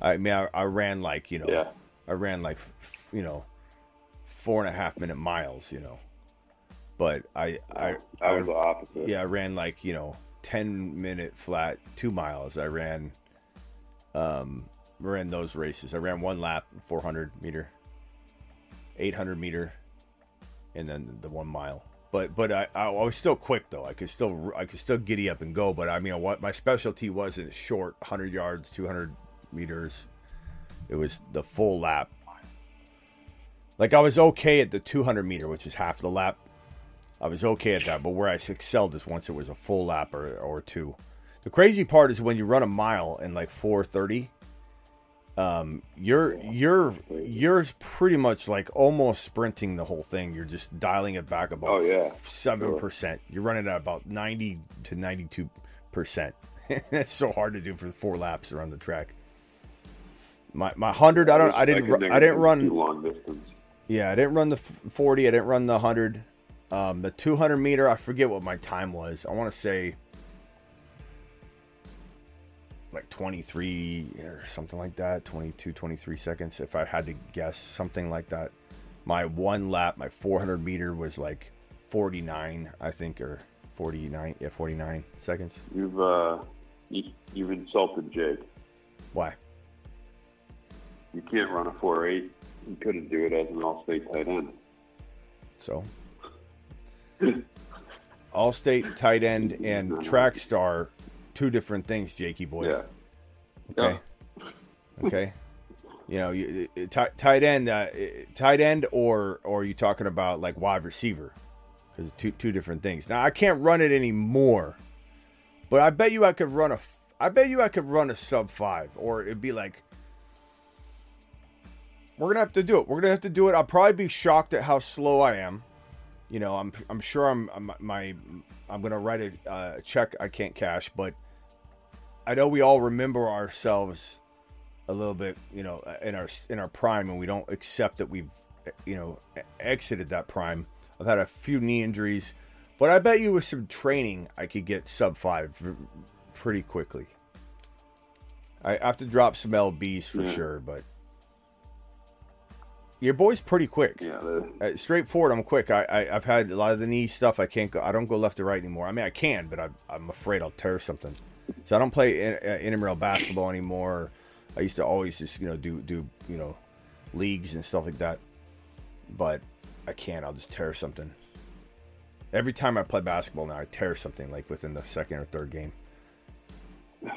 I mean, I, I ran like you know, Yeah. I ran like you know, four and a half minute miles. You know, but I I I was the opposite. Yeah, I ran like you know, ten minute flat two miles. I ran, um, ran those races. I ran one lap, four hundred meter, eight hundred meter, and then the one mile. But but I, I was still quick though. I could still I could still giddy up and go. But I mean, what my specialty wasn't short, hundred yards, two hundred meters. It was the full lap. Like I was okay at the two hundred meter, which is half the lap. I was okay at that, but where I excelled is once it was a full lap or, or two. The crazy part is when you run a mile in like four thirty. Um, you're you're you're pretty much like almost sprinting the whole thing. You're just dialing it back about Oh, yeah. seven percent. You're running at about ninety to ninety two percent. That's so hard to do for four laps around the track. My my hundred, I don't, I didn't, could I didn't run long distance. yeah, I didn't run the 40. I didn't run the 100. Um, the 200 meter, I forget what my time was. I want to say like 23 or something like that. 22, 23 seconds. If I had to guess, something like that. My one lap, my 400 meter was like 49, I think, or 49. Yeah, 49 seconds. You've uh, you, you've insulted Jake. Why? You can't run a four eight. You couldn't do it as an all-state tight end. So, All State tight end and track star, two different things, Jakey boy. Yeah. Okay. Okay. You know, you, ti- tight end, uh, tight end, or or you talking about like wide receiver? Because two two different things. Now I can't run it anymore, but I bet you I could run a. I bet you I could run a sub five, or it'd be like. We're gonna have to do it. We're gonna have to do it. I'll probably be shocked at how slow I am. You know, I'm I'm sure I'm, I'm my I'm gonna write a uh, check I can't cash, but I know we all remember ourselves a little bit, you know, in our in our prime, and we don't accept that we've, you know, exited that prime. I've had a few knee injuries, but I bet you with some training, I could get sub five pretty quickly. I have to drop some lbs for Yeah. sure, but your boy's pretty quick. Yeah, Uh, straightforward, I'm quick. I, I I've had a lot of the knee stuff. I can't go. I don't go left to right anymore. I mean, I can, but I, I'm afraid I'll tear something. So I don't play in, uh, intramural basketball anymore. I used to always just you know do do you know leagues and stuff like that, but I can't. I'll just tear something. Every time I play basketball now, I tear something like within the second or third game.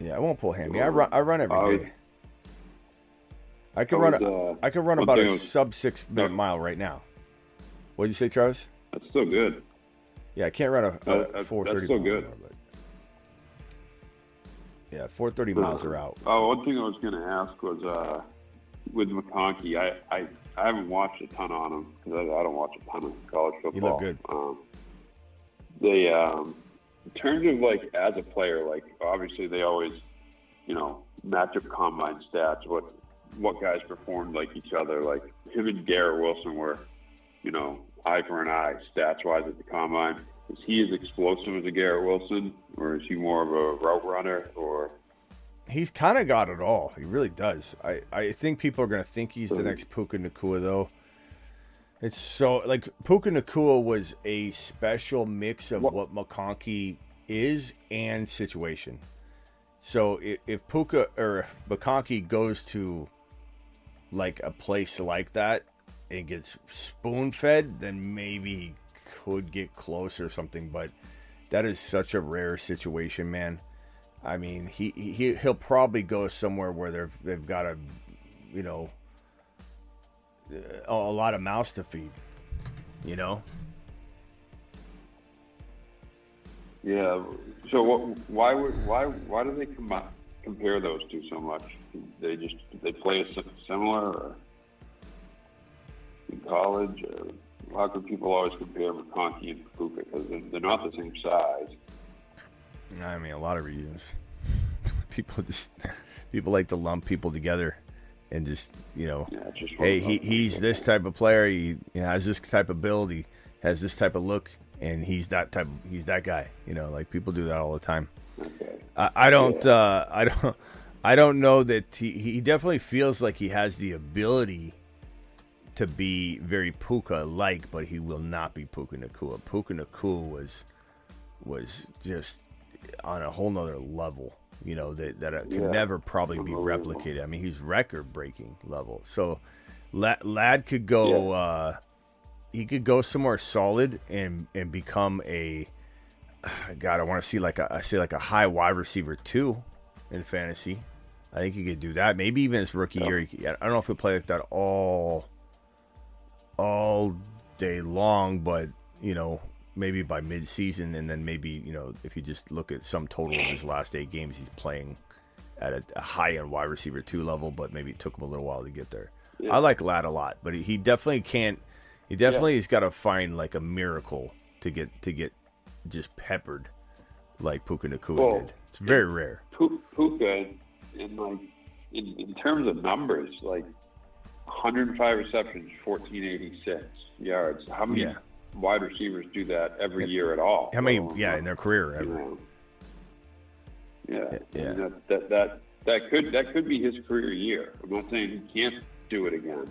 Yeah, I won't pull hammy. I run. I run every day. I could run. was, uh, I can run about a was- sub six minute mile right now. What did you say, Travis? that's still good. Yeah, I can't run a, a that's- four that's thirty. still good. But yeah, four thirty miles are out. Oh, one thing I was going to ask was uh, with McConkey. I, I I haven't watched a ton on him because I, I don't watch a ton of college football. You look good. Um, they um, in terms of like as a player, like obviously they always, you know, match up combine stats. What what guys performed like each other. Like him and Garrett Wilson were, you know, eye for an eye stats wise at the combine. Is he as explosive as a Garrett Wilson, or is he more of a route runner? Or he's kind of got it all. He really does. I, I think people are going to think he's the next Puka Nacua, though. It's so like Puka Nacua was a special mix of what McConkey is and situation. So if, if Puka or McConkey goes to like a place like that and gets spoon fed, then maybe he could get close or something. But that is such a rare situation, man. I mean, he he he'll probably go somewhere where they've they've got a, you know, a, a lot of mouths to feed. You know. Yeah. So what? Why would why why do they com- compare those two so much? They just they play a similar or in college. Or how can people always compare McConkey and Puka because they're, they're not the same size? I mean, a lot of reasons. people just people like to lump people together and just you know, Yeah, just hey, he, he's this type of player. He you know, has this type of build. He has this type of look, and he's that type. He's that guy. You know, like people do that all the time. Okay. I, I don't. Uh, I don't. I don't know that he, he definitely feels like he has the ability to be very Puka like, but he will not be Puka Nacua. Puka Nacua was was just on a whole nother level. You know that that could Yeah. never probably be replicated. I mean, he's record breaking level. So, Ladd, Ladd could go. Uh, he could go somewhere solid and and become a. God, I want to see like a I say like a high wide receiver too, in fantasy. I think he could do that. Maybe even his rookie year. Oh. could- I don't know if he'll play like that all all day long, but you know, maybe by mid-season, and then maybe you know, if you just look at some total of his last eight games, he's playing at a, a high-end wide receiver two level, but maybe it took him a little while to get there. Yeah. I like Ladd a lot, but he, he definitely can't. He definitely has got to find like a miracle to get to get just peppered like Puka Nacua Well, did. It's very rare. Pu- Puka, in like in, in terms of numbers, like 105 receptions, 1486 yards. How many Yeah. wide receivers do that every year at all? How many? Yeah, in their career you ever. know, yeah, Yeah. That, that that that could that could be his career year. I'm not saying he can't do it again,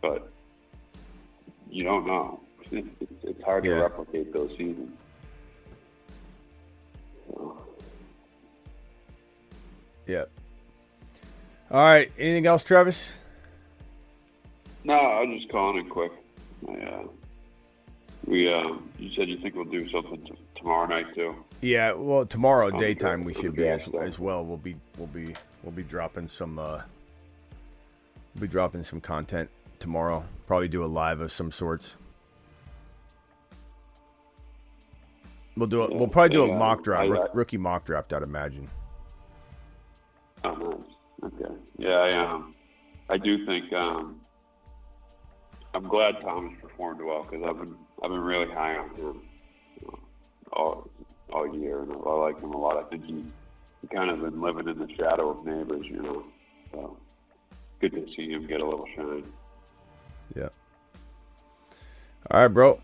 but you don't know. It's, it's hard Yeah. to replicate those seasons. Yeah. All right. Anything else, Travis? No, I was just calling it quick. I, uh, we, um, you said you think we'll do something t- tomorrow night too. Yeah. Well, tomorrow the daytime we should be as, stuff. as well. We'll be we'll be we'll be dropping some uh we'll be dropping some content tomorrow. Probably do a live of some sorts. We'll do it. We'll probably do a mock draft, I- I- rookie mock draft. I'd imagine. Oh, nice. Okay. Yeah, I, um, I do think um, I'm glad Thomas performed well because I've been I've been really high on him know, all all year, and I like him a lot. I think he, he kind of been living in the shadow of Nabers, you know. So good to see him get a little shine. Yeah. All right, bro.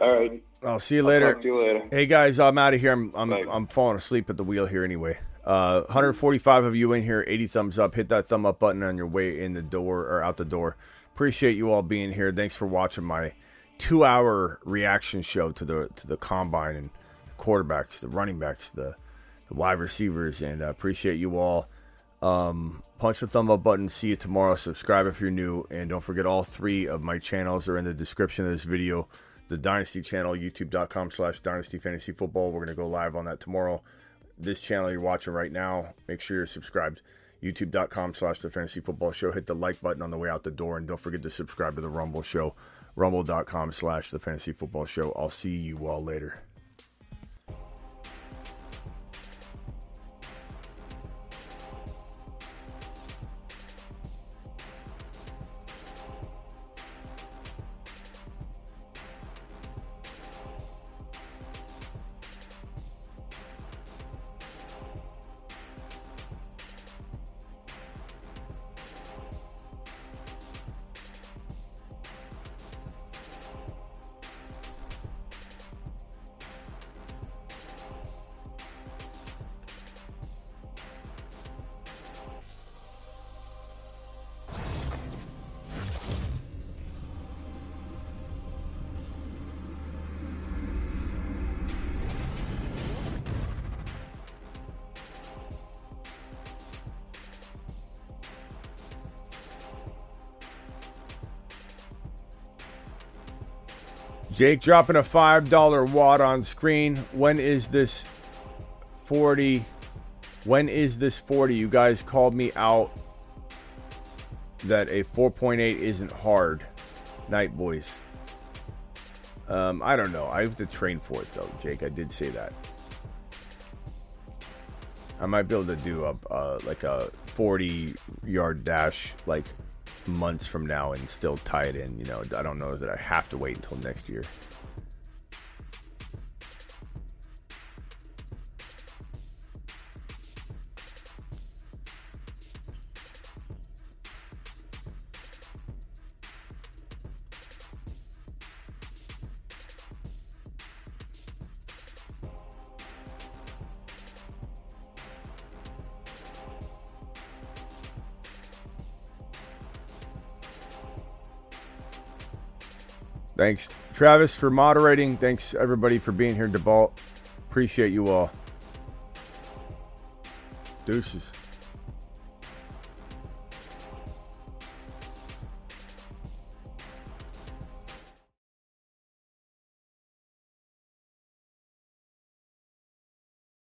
All right. I'll see you I'll later. to you later. Hey guys, I'm out of here. I'm I'm. I'm falling asleep at the wheel here anyway. Uh, 145 of you in here, 80 thumbs up. Hit that thumb up button on your way in the door or out the door. Appreciate you all being here. Thanks for watching my two-hour reaction show to the to the combine and quarterbacks, the running backs, the the wide receivers, and uh, appreciate you all. Um, punch the thumb up button. See you tomorrow. Subscribe if you're new, and don't forget all three of my channels are in the description of this video. The Dynasty channel, youtube.com slash Dynasty Fantasy Football. We're going to go live on that tomorrow. This channel you're watching right now, make sure you're subscribed. youtube.com slash The Fantasy Football Show. Hit the like button on the way out the door, and don't forget to subscribe to the Rumble Show, rumble.com slash The Fantasy Football Show. I'll see you all later. Jake dropping a $5 watt on screen. When is this 40? When is this 40? You guys called me out that a 4.8 isn't hard. Night boys. Um, I don't know. I have to train for it though, Jake. I did say that. I might be able to do a uh, like a 40 yard dash like months from now and still tie it in. You know, I don't know that I have to wait until next year. Travis, for moderating. Thanks, everybody, for being here, DeBalt. Appreciate you all. Deuces.